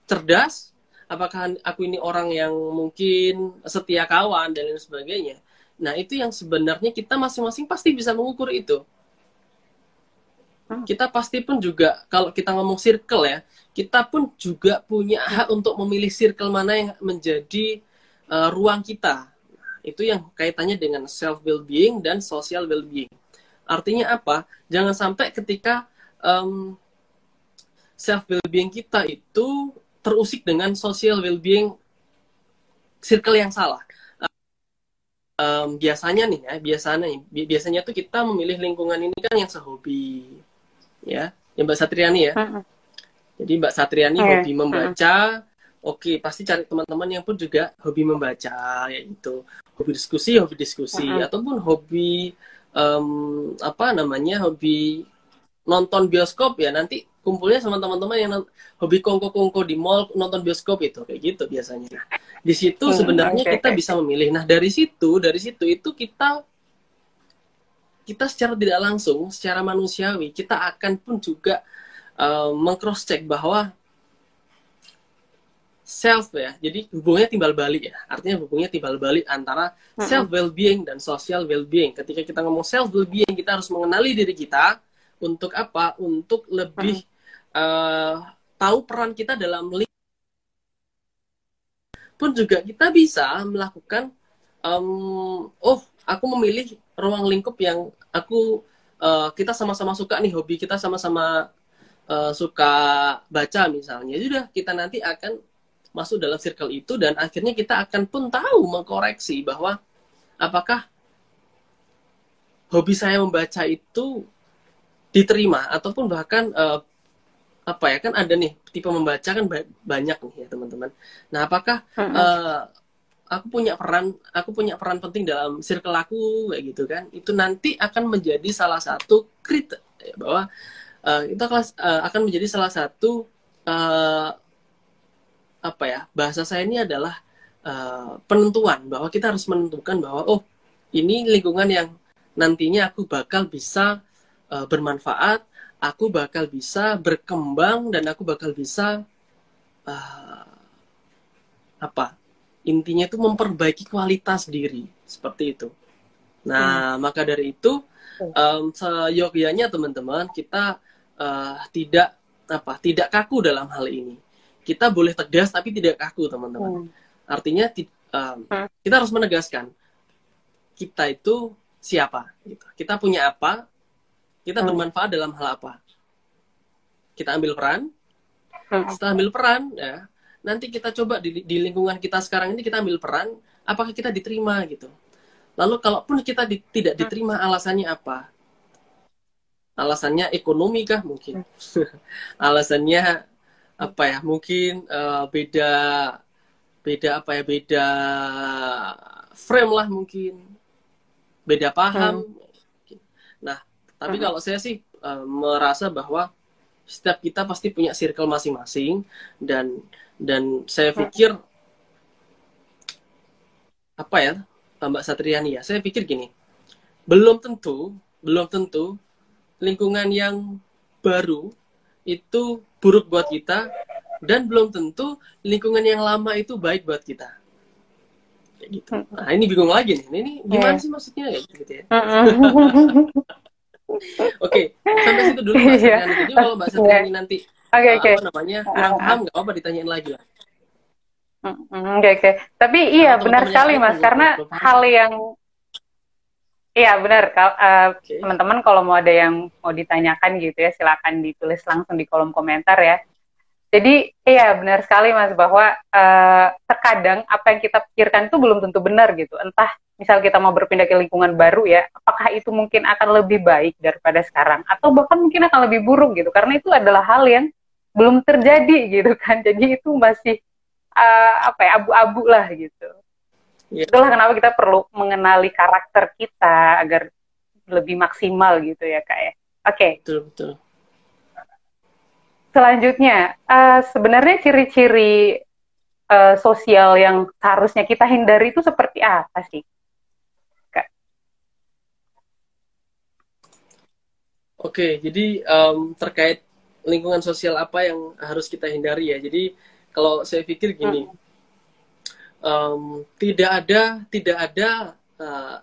[SPEAKER 2] cerdas? Apakah aku ini orang yang mungkin setia kawan dan lain sebagainya? Nah itu yang sebenarnya kita masing-masing pasti bisa mengukur itu. Hmm. Kita pasti pun juga kalau kita ngomong circle ya, kita pun juga punya hak untuk memilih circle mana yang menjadi uh, ruang kita. Itu yang kaitannya dengan self well-being dan social well-being. Artinya apa? Jangan sampai ketika um, self well-being kita itu terusik dengan social well-being circle yang salah. Um, biasanya nih ya, biasanya biasanya tuh kita memilih lingkungan ini kan yang sehobi, ya, yang Mbak Satriani ya. Jadi Mbak Satriani okay. hobi membaca, oke okay, pasti cari teman-teman yang pun juga hobi membaca, yaitu hobi diskusi, hobi diskusi, uh -huh. ataupun hobi um, apa namanya, hobi nonton bioskop ya nanti kumpulnya sama teman-teman yang hobi kongko-kongko di mall nonton bioskop itu kayak gitu biasanya. Di situ hmm, sebenarnya okay, kita okay. bisa memilih. Nah dari situ dari situ itu kita kita secara tidak langsung, secara manusiawi kita akan pun juga uh, mengcross check bahwa self ya. Jadi hubungannya timbal balik ya. Artinya hubungannya timbal balik antara self well being dan social well being. Ketika kita ngomong self well being, kita harus mengenali diri kita untuk apa? Untuk lebih uh, tahu peran kita dalam pun juga kita bisa melakukan um, oh aku memilih ruang lingkup yang aku uh, kita sama-sama suka nih hobi kita sama-sama uh, suka baca misalnya sudah kita nanti akan masuk dalam circle itu dan akhirnya kita akan pun tahu mengkoreksi bahwa apakah hobi saya membaca itu diterima ataupun bahkan uh, apa ya kan ada nih tipe membaca kan banyak nih ya teman-teman. Nah apakah uh, aku punya peran aku punya peran penting dalam circle aku kayak gitu kan? Itu nanti akan menjadi salah satu kriteria bahwa uh, itu akan, uh, akan menjadi salah satu uh, apa ya bahasa saya ini adalah uh, penentuan bahwa kita harus menentukan bahwa oh ini lingkungan yang nantinya aku bakal bisa uh, bermanfaat, aku bakal bisa berkembang dan aku bakal bisa uh, apa intinya itu memperbaiki kualitas diri seperti itu. Nah hmm. maka dari itu um, seyogyanya teman-teman kita uh, tidak apa tidak kaku dalam hal ini kita boleh tegas tapi tidak kaku teman-teman. Hmm. Artinya um, hmm. kita harus menegaskan kita itu siapa. Gitu. Kita punya apa? Kita hmm. bermanfaat dalam hal apa? Kita ambil peran. Hmm. Setelah ambil peran, ya nanti kita coba di, di lingkungan kita sekarang ini kita ambil peran. Apakah kita diterima gitu? Lalu kalaupun kita di, tidak hmm. diterima, alasannya apa? Alasannya ekonomi kah mungkin? Hmm. alasannya apa ya mungkin uh, beda beda apa ya beda frame lah mungkin beda paham hmm. nah tapi hmm. kalau saya sih uh, merasa bahwa setiap kita pasti punya circle masing-masing dan dan saya hmm. pikir hmm. apa ya Mbak Satriani ya saya pikir gini belum tentu belum tentu lingkungan yang baru itu buruk buat kita dan belum tentu lingkungan yang lama itu baik buat kita. Kayak gitu. Hmm. Nah, ini bingung lagi nih. Ini gimana yeah. sih maksudnya ya gitu ya. Oke, okay, sampai situ dulu Mbak yeah. Jadi kalau Mbak Satriani yeah. nanti okay, uh, okay. apa namanya kurang paham nggak apa ditanyain lagi lah.
[SPEAKER 1] Oke okay, oke. Okay. Tapi iya nah, benar sekali mas, karena hal yang Iya benar. Uh, okay. Teman-teman kalau mau ada yang mau ditanyakan gitu ya, silakan ditulis langsung di kolom komentar ya. Jadi iya benar sekali mas bahwa uh, terkadang apa yang kita pikirkan itu belum tentu benar gitu. Entah misal kita mau berpindah ke lingkungan baru ya, apakah itu mungkin akan lebih baik daripada sekarang, atau bahkan mungkin akan lebih buruk gitu. Karena itu adalah hal yang belum terjadi gitu kan. Jadi itu masih uh, apa ya abu-abu lah gitu. Yeah. Itulah kenapa kita perlu mengenali karakter kita agar lebih maksimal gitu ya kak ya. Oke. Okay.
[SPEAKER 2] Betul betul.
[SPEAKER 1] Selanjutnya, uh, sebenarnya ciri-ciri uh, sosial yang harusnya kita hindari itu seperti apa sih, kak?
[SPEAKER 2] Oke, jadi um, terkait lingkungan sosial apa yang harus kita hindari ya. Jadi kalau saya pikir gini. Hmm um, tidak ada tidak ada uh,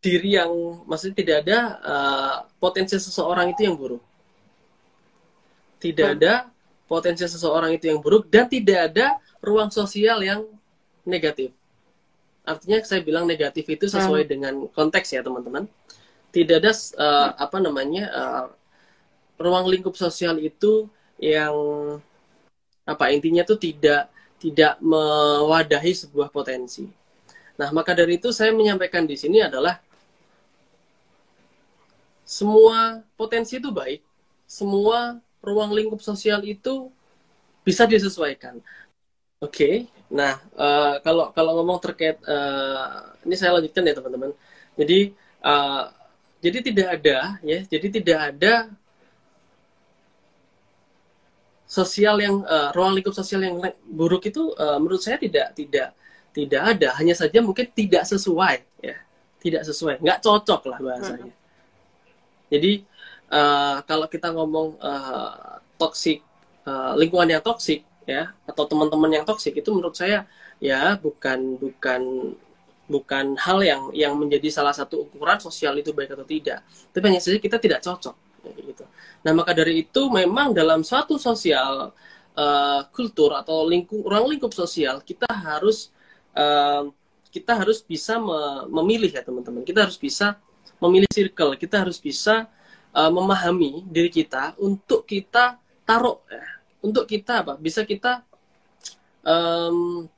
[SPEAKER 2] diri yang maksudnya tidak ada uh, potensi seseorang itu yang buruk tidak hmm. ada potensi seseorang itu yang buruk dan tidak ada ruang sosial yang negatif artinya saya bilang negatif itu sesuai hmm. dengan konteks ya teman-teman tidak ada uh, apa namanya uh, ruang lingkup sosial itu yang apa intinya tuh tidak tidak mewadahi sebuah potensi. Nah, maka dari itu saya menyampaikan di sini adalah semua potensi itu baik, semua ruang lingkup sosial itu bisa disesuaikan. Oke, okay. nah uh, kalau kalau ngomong terkait uh, ini saya lanjutkan ya teman-teman. Jadi uh, jadi tidak ada ya, jadi tidak ada sosial yang uh, ruang lingkup sosial yang buruk itu uh, menurut saya tidak tidak tidak ada. Hanya saja mungkin tidak sesuai ya. Tidak sesuai. Nggak cocok lah bahasanya. Jadi uh, kalau kita ngomong uh, toksik uh, lingkungan yang toksik ya atau teman-teman yang toksik itu menurut saya ya bukan bukan bukan hal yang yang menjadi salah satu ukuran sosial itu baik atau tidak. Tapi hanya saja kita tidak cocok gitu. Nah maka dari itu memang dalam suatu sosial uh, kultur atau lingkup ruang lingkup sosial kita harus uh, kita harus bisa me memilih ya teman-teman. Kita harus bisa memilih circle. Kita harus bisa uh, memahami diri kita untuk kita taruh ya, untuk kita apa? Bisa kita um,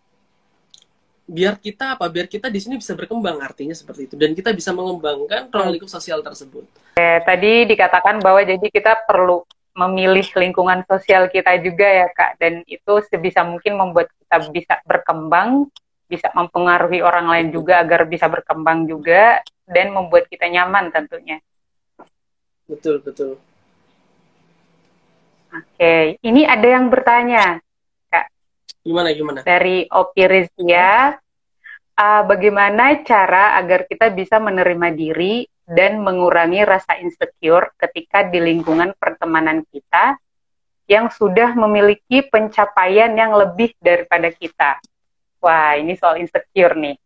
[SPEAKER 2] biar kita apa biar kita di sini bisa berkembang artinya seperti itu dan kita bisa mengembangkan ruang lingkup sosial tersebut.
[SPEAKER 1] Eh, tadi dikatakan bahwa jadi kita perlu memilih lingkungan sosial kita juga ya kak dan itu sebisa mungkin membuat kita bisa berkembang bisa mempengaruhi orang lain juga agar bisa berkembang juga dan membuat kita nyaman tentunya.
[SPEAKER 2] Betul betul.
[SPEAKER 1] Oke, ini ada yang bertanya, Kak.
[SPEAKER 2] Gimana gimana?
[SPEAKER 1] Dari Opirizia, uh, bagaimana cara agar kita bisa menerima diri dan mengurangi rasa insecure ketika di lingkungan pertemanan kita yang sudah memiliki pencapaian yang lebih daripada kita. Wah, ini soal insecure nih.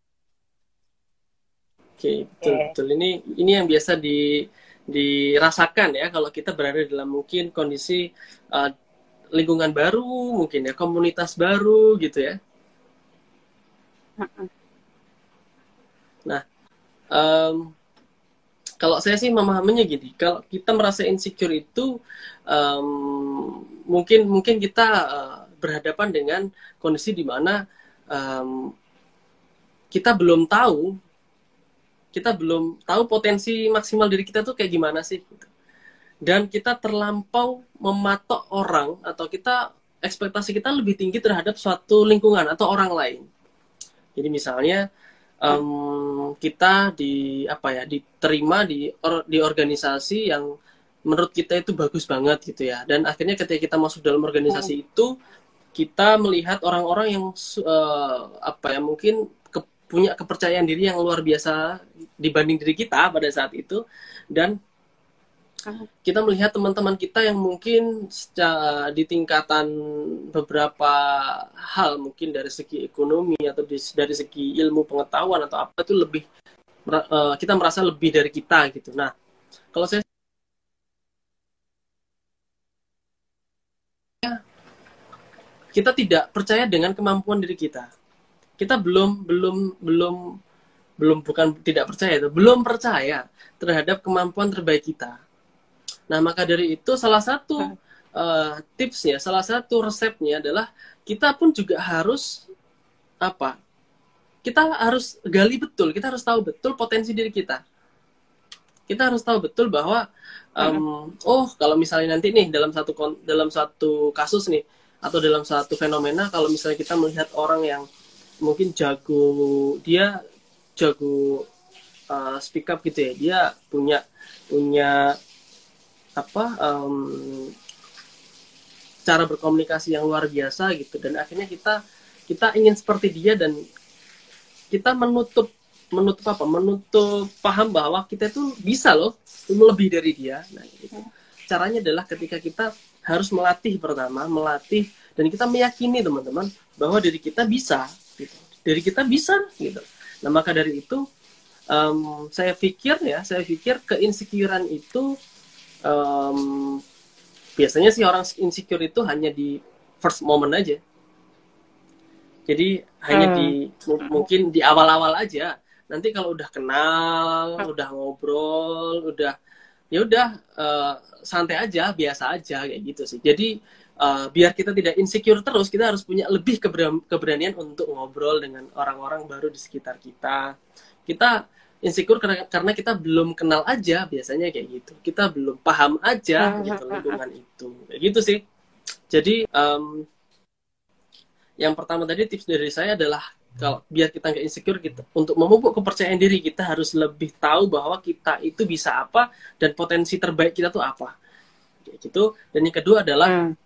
[SPEAKER 2] Oke, betul okay. betul. Ini ini yang biasa di dirasakan ya kalau kita berada dalam mungkin kondisi uh, lingkungan baru mungkin ya komunitas baru gitu ya nah um, kalau saya sih memahaminya gini kalau kita merasa insecure itu um, mungkin mungkin kita uh, berhadapan dengan kondisi di mana um, kita belum tahu kita belum tahu potensi maksimal diri kita tuh kayak gimana sih dan kita terlampau mematok orang atau kita ekspektasi kita lebih tinggi terhadap suatu lingkungan atau orang lain. Jadi misalnya um, kita di apa ya diterima di or, di organisasi yang menurut kita itu bagus banget gitu ya dan akhirnya ketika kita masuk dalam organisasi hmm. itu kita melihat orang-orang yang uh, apa ya mungkin punya kepercayaan diri yang luar biasa dibanding diri kita pada saat itu dan kita melihat teman-teman kita yang mungkin secara, di tingkatan beberapa hal mungkin dari segi ekonomi atau di, dari segi ilmu pengetahuan atau apa itu lebih uh, kita merasa lebih dari kita gitu. Nah, kalau saya kita tidak percaya dengan kemampuan diri kita kita belum belum belum belum bukan tidak percaya itu belum percaya terhadap kemampuan terbaik kita. Nah maka dari itu salah satu uh, tipsnya, salah satu resepnya adalah kita pun juga harus apa? Kita harus gali betul, kita harus tahu betul potensi diri kita. Kita harus tahu betul bahwa um, oh kalau misalnya nanti nih dalam satu dalam satu kasus nih atau dalam satu fenomena kalau misalnya kita melihat orang yang mungkin jago dia jago uh, speak up gitu ya dia punya punya apa um, cara berkomunikasi yang luar biasa gitu dan akhirnya kita kita ingin seperti dia dan kita menutup menutup apa menutup paham bahwa kita itu bisa loh lebih dari dia nah gitu. caranya adalah ketika kita harus melatih pertama melatih dan kita meyakini teman-teman bahwa diri kita bisa gitu. Dari kita bisa gitu. Nah maka dari itu um, saya pikir ya, saya pikir keinsecurean itu um, biasanya sih orang insecure itu hanya di first moment aja. Jadi hanya hmm. di mungkin di awal-awal aja. Nanti kalau udah kenal, hmm. udah ngobrol, udah ya udah uh, santai aja, biasa aja kayak gitu sih. Jadi uh, biar kita tidak insecure terus kita harus punya lebih keberanian untuk ngobrol dengan orang-orang baru di sekitar kita kita insecure karena karena kita belum kenal aja biasanya kayak gitu. Kita belum paham aja gitu lingkungan itu. Kayak gitu sih. Jadi um, yang pertama tadi tips dari saya adalah kalau biar kita nggak insecure kita untuk memupuk kepercayaan diri kita harus lebih tahu bahwa kita itu bisa apa dan potensi terbaik kita tuh apa. Kayak gitu. Dan yang kedua adalah hmm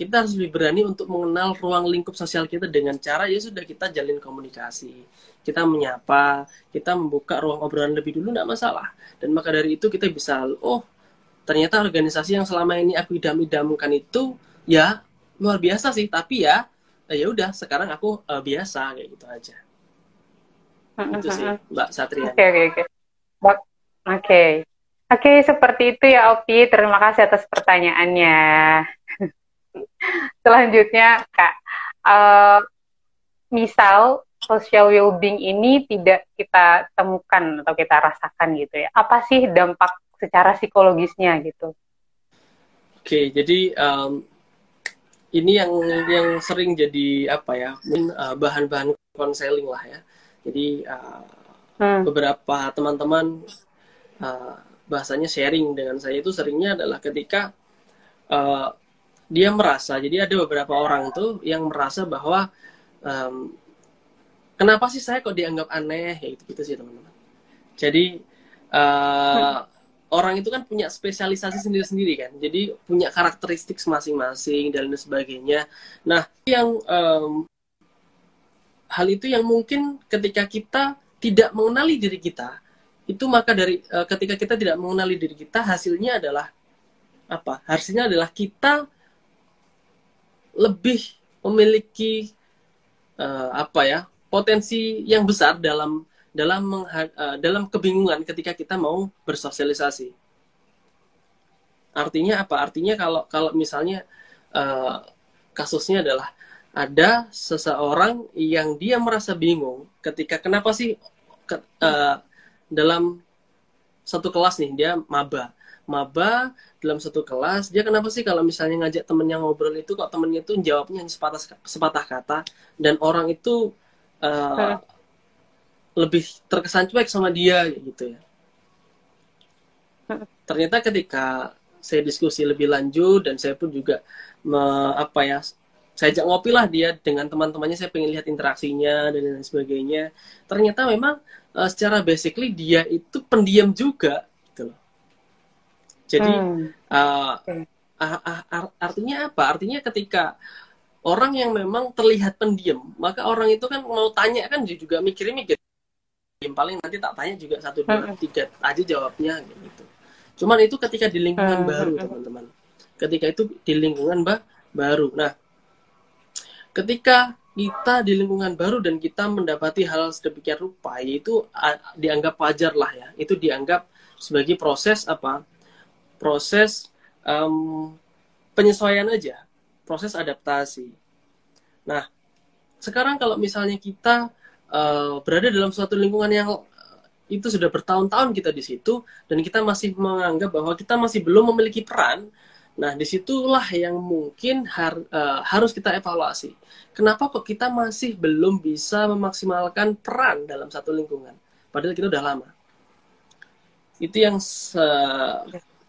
[SPEAKER 2] kita harus lebih berani untuk mengenal ruang lingkup sosial kita dengan cara ya sudah kita jalin komunikasi kita menyapa kita membuka ruang obrolan lebih dulu tidak masalah. Dan maka dari itu kita bisa oh ternyata organisasi yang selama ini aku idam-idamkan itu ya luar biasa sih. Tapi ya ya udah sekarang aku uh, biasa kayak gitu aja. Itu sih Mbak Satria
[SPEAKER 1] oke oke oke. Oke. Oke seperti itu ya Opi. Terima kasih atas pertanyaannya Selanjutnya, Kak, uh, misal social well-being ini tidak kita temukan atau kita rasakan gitu ya. Apa sih dampak secara psikologisnya gitu?
[SPEAKER 2] Oke, jadi um, ini yang yang sering jadi apa ya, uh, bahan-bahan konseling lah ya. Jadi uh, hmm. beberapa teman-teman uh, bahasanya sharing dengan saya itu seringnya adalah ketika uh, dia merasa jadi ada beberapa orang tuh yang merasa bahwa um, kenapa sih saya kok dianggap aneh ya gitu gitu sih teman-teman. Jadi uh, orang itu kan punya spesialisasi sendiri-sendiri kan. Jadi punya karakteristik masing-masing dan lain sebagainya. Nah yang um, hal itu yang mungkin ketika kita tidak mengenali diri kita itu maka dari uh, ketika kita tidak mengenali diri kita hasilnya adalah apa? Hasilnya adalah kita lebih memiliki uh, apa ya potensi yang besar dalam dalam uh, dalam kebingungan ketika kita mau bersosialisasi. Artinya apa? Artinya kalau kalau misalnya uh, kasusnya adalah ada seseorang yang dia merasa bingung ketika kenapa sih ke, uh, dalam satu kelas nih dia maba maba dalam satu kelas. Dia kenapa sih kalau misalnya ngajak temennya ngobrol itu kok temennya itu jawabnya hanya sepatah sepatah kata dan orang itu uh, lebih terkesan cuek sama dia gitu ya. Ternyata ketika saya diskusi lebih lanjut dan saya pun juga me, apa ya saya ajak ngopi lah dia dengan teman-temannya saya pengen lihat interaksinya dan lain sebagainya. Ternyata memang uh, secara basically dia itu pendiam juga jadi hmm. uh, artinya apa? Artinya ketika orang yang memang terlihat pendiam, maka orang itu kan mau tanya kan juga mikir-mikir. Paling nanti tak tanya juga satu dua hmm. tiga aja jawabnya gitu. Cuman itu ketika di lingkungan hmm. baru teman-teman. Ketika itu di lingkungan bah baru. Nah, ketika kita di lingkungan baru dan kita mendapati hal sedemikian rupa, itu dianggap wajar lah ya. Itu dianggap sebagai proses apa? Proses um, penyesuaian aja, proses adaptasi. Nah, sekarang kalau misalnya kita uh, berada dalam suatu lingkungan yang itu sudah bertahun-tahun kita di situ dan kita masih menganggap bahwa kita masih belum memiliki peran, nah di situlah yang mungkin har, uh, harus kita evaluasi. Kenapa kok kita masih belum bisa memaksimalkan peran dalam satu lingkungan? Padahal kita udah lama. Itu yang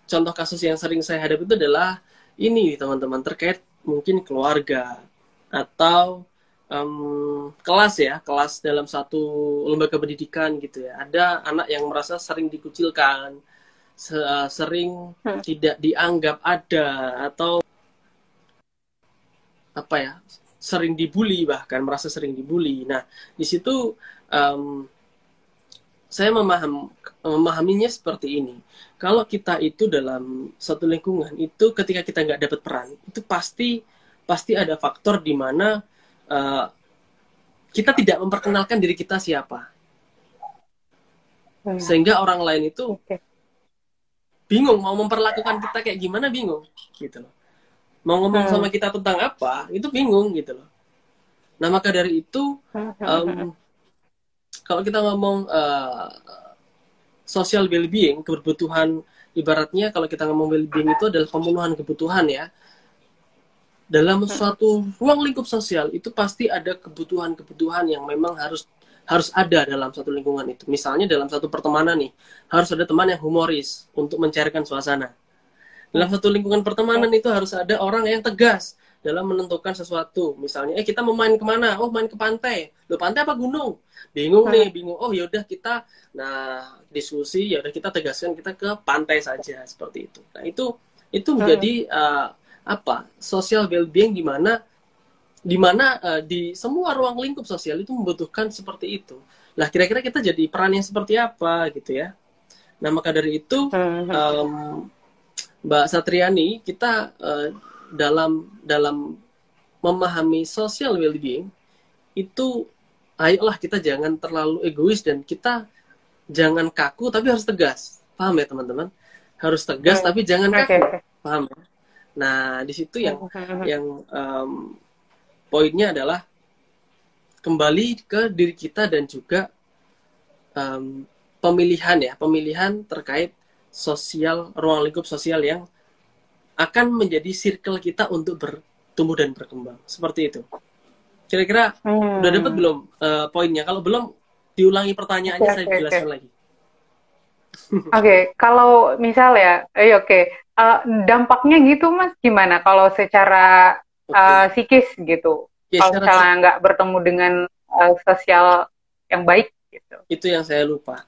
[SPEAKER 2] contoh kasus yang sering saya hadapi itu adalah ini teman-teman terkait mungkin keluarga atau um, kelas ya kelas dalam satu lembaga pendidikan gitu ya ada anak yang merasa sering dikucilkan sering hmm. tidak dianggap ada atau apa ya sering dibully bahkan merasa sering dibully nah di situ um, saya memaham memahaminya seperti ini. Kalau kita itu dalam satu lingkungan itu ketika kita nggak dapat peran itu pasti pasti ada faktor di mana uh, kita tidak memperkenalkan diri kita siapa, hmm. sehingga orang lain itu bingung mau memperlakukan kita kayak gimana bingung gitu loh. Mau ngomong hmm. sama kita tentang apa itu bingung gitu loh. Nah maka dari itu um, kalau kita ngomong uh, social well-being, kebutuhan ibaratnya kalau kita ngomong well-being itu adalah pemenuhan kebutuhan ya. Dalam suatu ruang lingkup sosial itu pasti ada kebutuhan-kebutuhan yang memang harus harus ada dalam satu lingkungan itu. Misalnya dalam satu pertemanan nih, harus ada teman yang humoris untuk mencairkan suasana. Dalam satu lingkungan pertemanan itu harus ada orang yang tegas dalam menentukan sesuatu. Misalnya, eh kita mau main ke mana? Oh main ke pantai. Lo pantai apa gunung? Bingung nih, bingung. Oh yaudah kita, nah diskusi, yaudah kita tegaskan kita ke pantai saja seperti itu. Nah itu itu menjadi uh, apa social well-being di mana di mana uh, di semua ruang lingkup sosial itu membutuhkan seperti itu. Nah, kira-kira kita jadi peran yang seperti apa gitu ya? Nah, maka dari itu um, Mbak Satriani, kita uh, dalam dalam memahami social well-being itu ayolah kita jangan terlalu egois dan kita jangan kaku tapi harus tegas. Paham ya, teman-teman? Harus tegas hmm. tapi jangan kaku. Okay. Paham ya? Nah, di situ yang yang um, poinnya adalah kembali ke diri kita dan juga um, pemilihan ya, pemilihan terkait sosial, ruang lingkup sosial yang akan menjadi circle kita untuk bertumbuh dan berkembang. Seperti itu. Kira-kira hmm. udah dapat belum uh, poinnya? Kalau belum, diulangi pertanyaannya okay, saya okay, jelaskan okay. lagi.
[SPEAKER 1] Oke, okay, kalau misal ya, eh, oke, okay. uh, dampaknya gitu mas, gimana? Kalau secara uh, psikis gitu. Ya, Kalau misalnya nggak bertemu dengan uh, sosial yang baik gitu.
[SPEAKER 2] Itu yang saya lupa.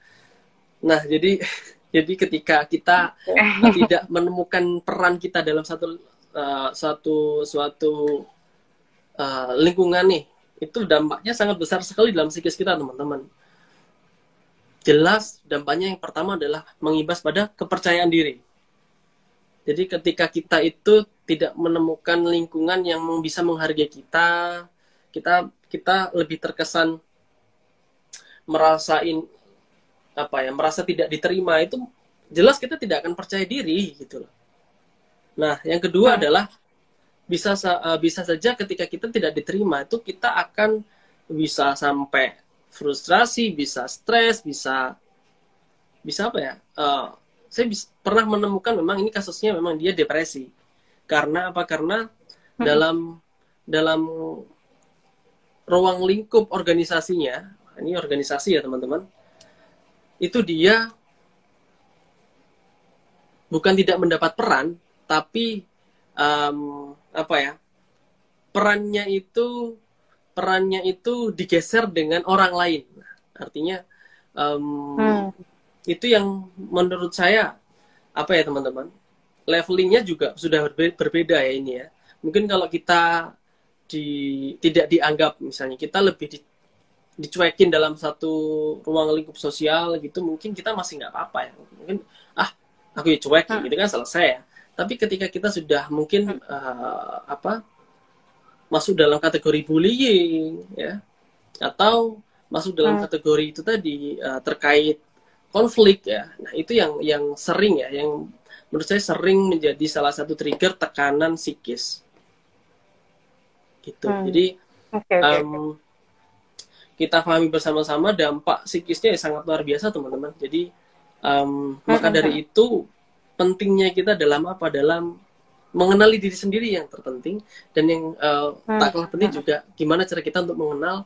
[SPEAKER 2] Nah, jadi jadi ketika kita uh, tidak menemukan peran kita dalam satu uh, satu suatu uh, lingkungan nih, itu dampaknya sangat besar sekali dalam psikis kita, teman-teman. Jelas dampaknya yang pertama adalah mengimbas pada kepercayaan diri. Jadi ketika kita itu tidak menemukan lingkungan yang bisa menghargai kita, kita kita lebih terkesan merasain apa ya, merasa tidak diterima itu jelas kita tidak akan percaya diri gitu loh. Nah, yang kedua hmm. adalah bisa uh, bisa saja ketika kita tidak diterima itu kita akan bisa sampai frustrasi, bisa stres, bisa bisa apa ya? Uh, saya bisa, pernah menemukan memang ini kasusnya memang dia depresi karena apa? Karena hmm. dalam dalam ruang lingkup organisasinya, ini organisasi ya teman-teman, itu dia bukan tidak mendapat peran, tapi um, apa ya? Perannya itu perannya itu digeser dengan orang lain. Artinya um, hmm. itu yang menurut saya apa ya teman-teman? levelingnya juga sudah berbeda ya ini ya. Mungkin kalau kita di tidak dianggap misalnya kita lebih di, dicuekin dalam satu ruang lingkup sosial gitu, mungkin kita masih nggak apa-apa ya. Mungkin ah aku ya cuek hmm. gitu kan selesai ya. Tapi ketika kita sudah mungkin uh, apa masuk dalam kategori bullying ya atau masuk dalam hmm. kategori itu tadi uh, terkait konflik ya. Nah, itu yang yang sering ya yang menurut saya sering menjadi salah satu trigger tekanan psikis gitu hmm. jadi okay, okay, um, kita pahami bersama-sama dampak psikisnya ya sangat luar biasa teman-teman jadi um, hmm. maka dari itu pentingnya kita dalam apa dalam mengenali diri sendiri yang terpenting dan yang uh, hmm. tak kalah penting juga gimana cara kita untuk mengenal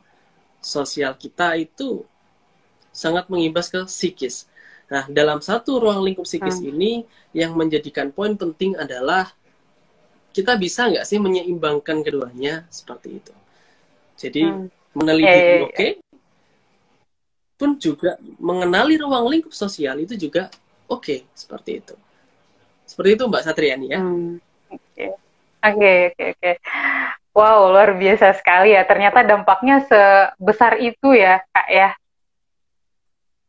[SPEAKER 2] sosial kita itu sangat mengimbas ke psikis Nah, dalam satu ruang lingkup psikis hmm. ini yang menjadikan poin penting adalah kita bisa nggak sih menyeimbangkan keduanya seperti itu. Jadi hmm. Meneliti hey. oke, okay, pun juga mengenali ruang lingkup sosial itu juga oke okay, seperti itu. Seperti itu Mbak Satriani ya.
[SPEAKER 1] Hmm. Oke, oke, oke. Wow, luar biasa sekali ya. Ternyata dampaknya sebesar itu ya, Kak ya.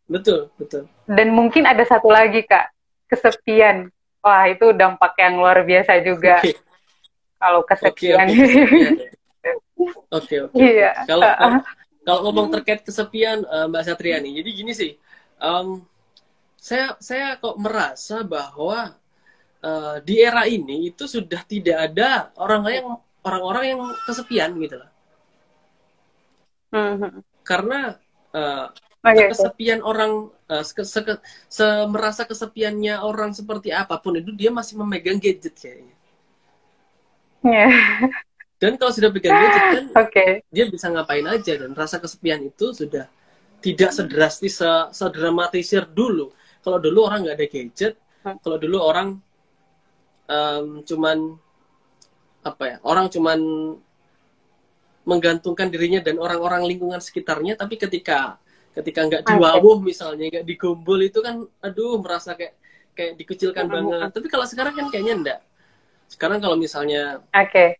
[SPEAKER 2] Betul, betul.
[SPEAKER 1] Dan mungkin ada satu lagi kak, kesepian. Wah itu dampak yang luar biasa juga. Okay. Kalau kesepian.
[SPEAKER 2] Oke, oke. Iya. Kalau kalau ngomong terkait kesepian uh, Mbak Satriani, jadi gini sih, um, saya saya kok merasa bahwa uh, di era ini itu sudah tidak ada orang yang orang-orang yang kesepian gitu loh. Mm -hmm. Karena uh, okay, kesepian okay. orang uh, se se se merasa kesepiannya orang seperti apa pun itu dia masih memegang gadget kayaknya. Yeah. Dan kalau sudah pegang gadget kan okay. dia bisa ngapain aja dan rasa kesepian itu sudah tidak sedrastis se sedramatisir dulu. Kalau dulu orang nggak ada gadget, hmm. kalau dulu orang um, cuman apa ya orang cuman menggantungkan dirinya dan orang-orang lingkungan sekitarnya tapi ketika ketika nggak diwawuh misalnya nggak digombol itu kan aduh merasa kayak kayak dikucilkan banget tapi kalau sekarang kan kayaknya enggak Sekarang kalau misalnya
[SPEAKER 1] Oke.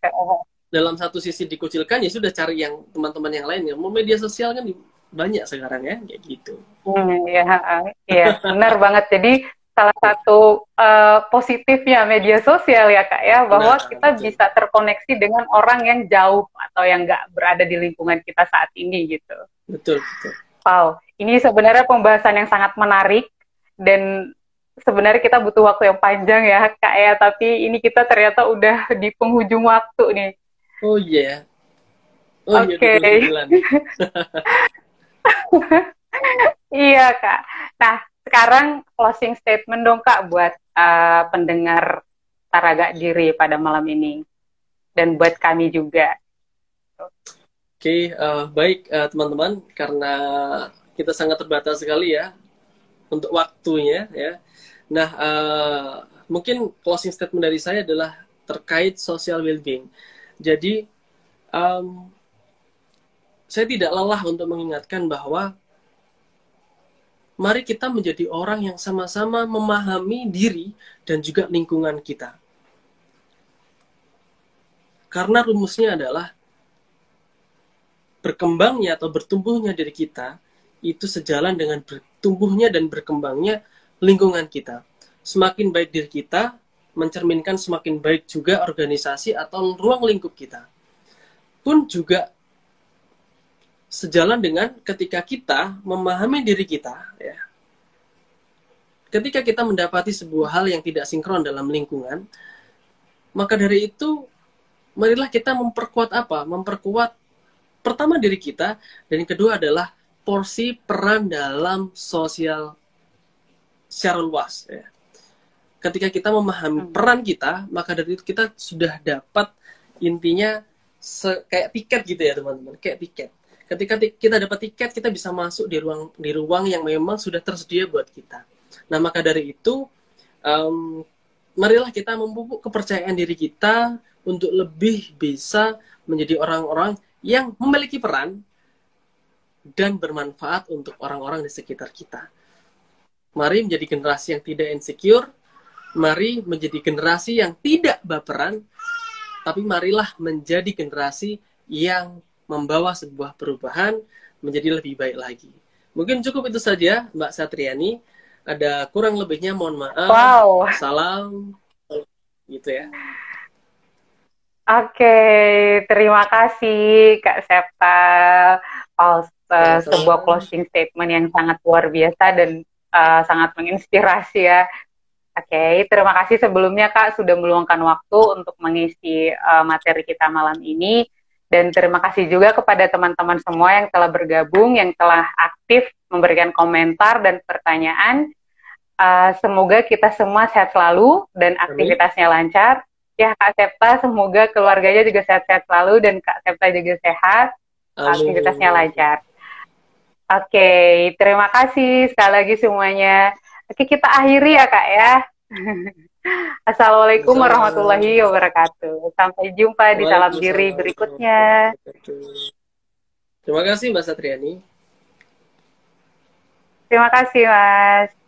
[SPEAKER 2] Dalam satu sisi dikucilkan ya sudah cari yang teman-teman yang lainnya. Mau media sosial kan banyak sekarang ya kayak gitu.
[SPEAKER 1] Hmm, ya, ya benar banget. Jadi salah satu uh, positifnya media sosial ya kak ya bahwa nah, kita betul. bisa terkoneksi dengan orang yang jauh atau yang nggak berada di lingkungan kita saat ini gitu.
[SPEAKER 2] Betul betul.
[SPEAKER 1] Wow, ini sebenarnya pembahasan yang sangat menarik dan sebenarnya kita butuh waktu yang panjang ya kak ya tapi ini kita ternyata udah di penghujung waktu nih.
[SPEAKER 2] Oh iya.
[SPEAKER 1] Yeah. Oh, Oke. Okay. iya kak. Nah sekarang closing statement dong kak buat uh, pendengar Taraga Diri pada malam ini dan buat kami juga.
[SPEAKER 2] Oke, okay, uh, eh, baik uh, teman-teman karena kita sangat terbatas sekali ya untuk waktunya ya. Nah, uh, mungkin closing statement dari saya adalah terkait social well-being. Jadi um, saya tidak lelah untuk mengingatkan bahwa mari kita menjadi orang yang sama-sama memahami diri dan juga lingkungan kita. Karena rumusnya adalah berkembangnya atau bertumbuhnya diri kita itu sejalan dengan bertumbuhnya dan berkembangnya lingkungan kita. Semakin baik diri kita, mencerminkan semakin baik juga organisasi atau ruang lingkup kita. Pun juga sejalan dengan ketika kita memahami diri kita, ya. Ketika kita mendapati sebuah hal yang tidak sinkron dalam lingkungan, maka dari itu marilah kita memperkuat apa? Memperkuat pertama diri kita dan yang kedua adalah porsi peran dalam sosial secara luas ya ketika kita memahami hmm. peran kita, maka dari itu kita sudah dapat intinya se kayak tiket gitu ya teman-teman, kayak tiket. Ketika kita dapat tiket, kita bisa masuk di ruang di ruang yang memang sudah tersedia buat kita. Nah maka dari itu, um, marilah kita memupuk kepercayaan diri kita untuk lebih bisa menjadi orang-orang yang memiliki peran dan bermanfaat untuk orang-orang di sekitar kita. Mari menjadi generasi yang tidak insecure, mari menjadi generasi yang tidak baperan, tapi marilah menjadi generasi yang membawa sebuah perubahan menjadi lebih baik lagi. Mungkin cukup itu saja, Mbak Satriani. Ada kurang lebihnya, mohon maaf.
[SPEAKER 1] Wow.
[SPEAKER 2] Salam, gitu ya.
[SPEAKER 1] Oke, terima kasih Kak Septa. Oh, uh, sebuah closing statement yang sangat luar biasa dan uh, sangat menginspirasi ya. Oke, okay, terima kasih sebelumnya Kak sudah meluangkan waktu untuk mengisi uh, materi kita malam ini dan terima kasih juga kepada teman-teman semua yang telah bergabung, yang telah aktif memberikan komentar dan pertanyaan. Uh, semoga kita semua sehat selalu dan aktivitasnya lancar. Ya Kak Septa, semoga keluarganya juga sehat-sehat selalu dan Kak Septa juga sehat, Amin. aktivitasnya lancar. Oke, okay, terima kasih sekali lagi semuanya. Oke, kita akhiri ya Kak ya. Assalamualaikum warahmatullahi wabarakatuh. Sampai jumpa di salam diri berikutnya.
[SPEAKER 2] Terima kasih Mbak Satriani.
[SPEAKER 1] Terima kasih Mas.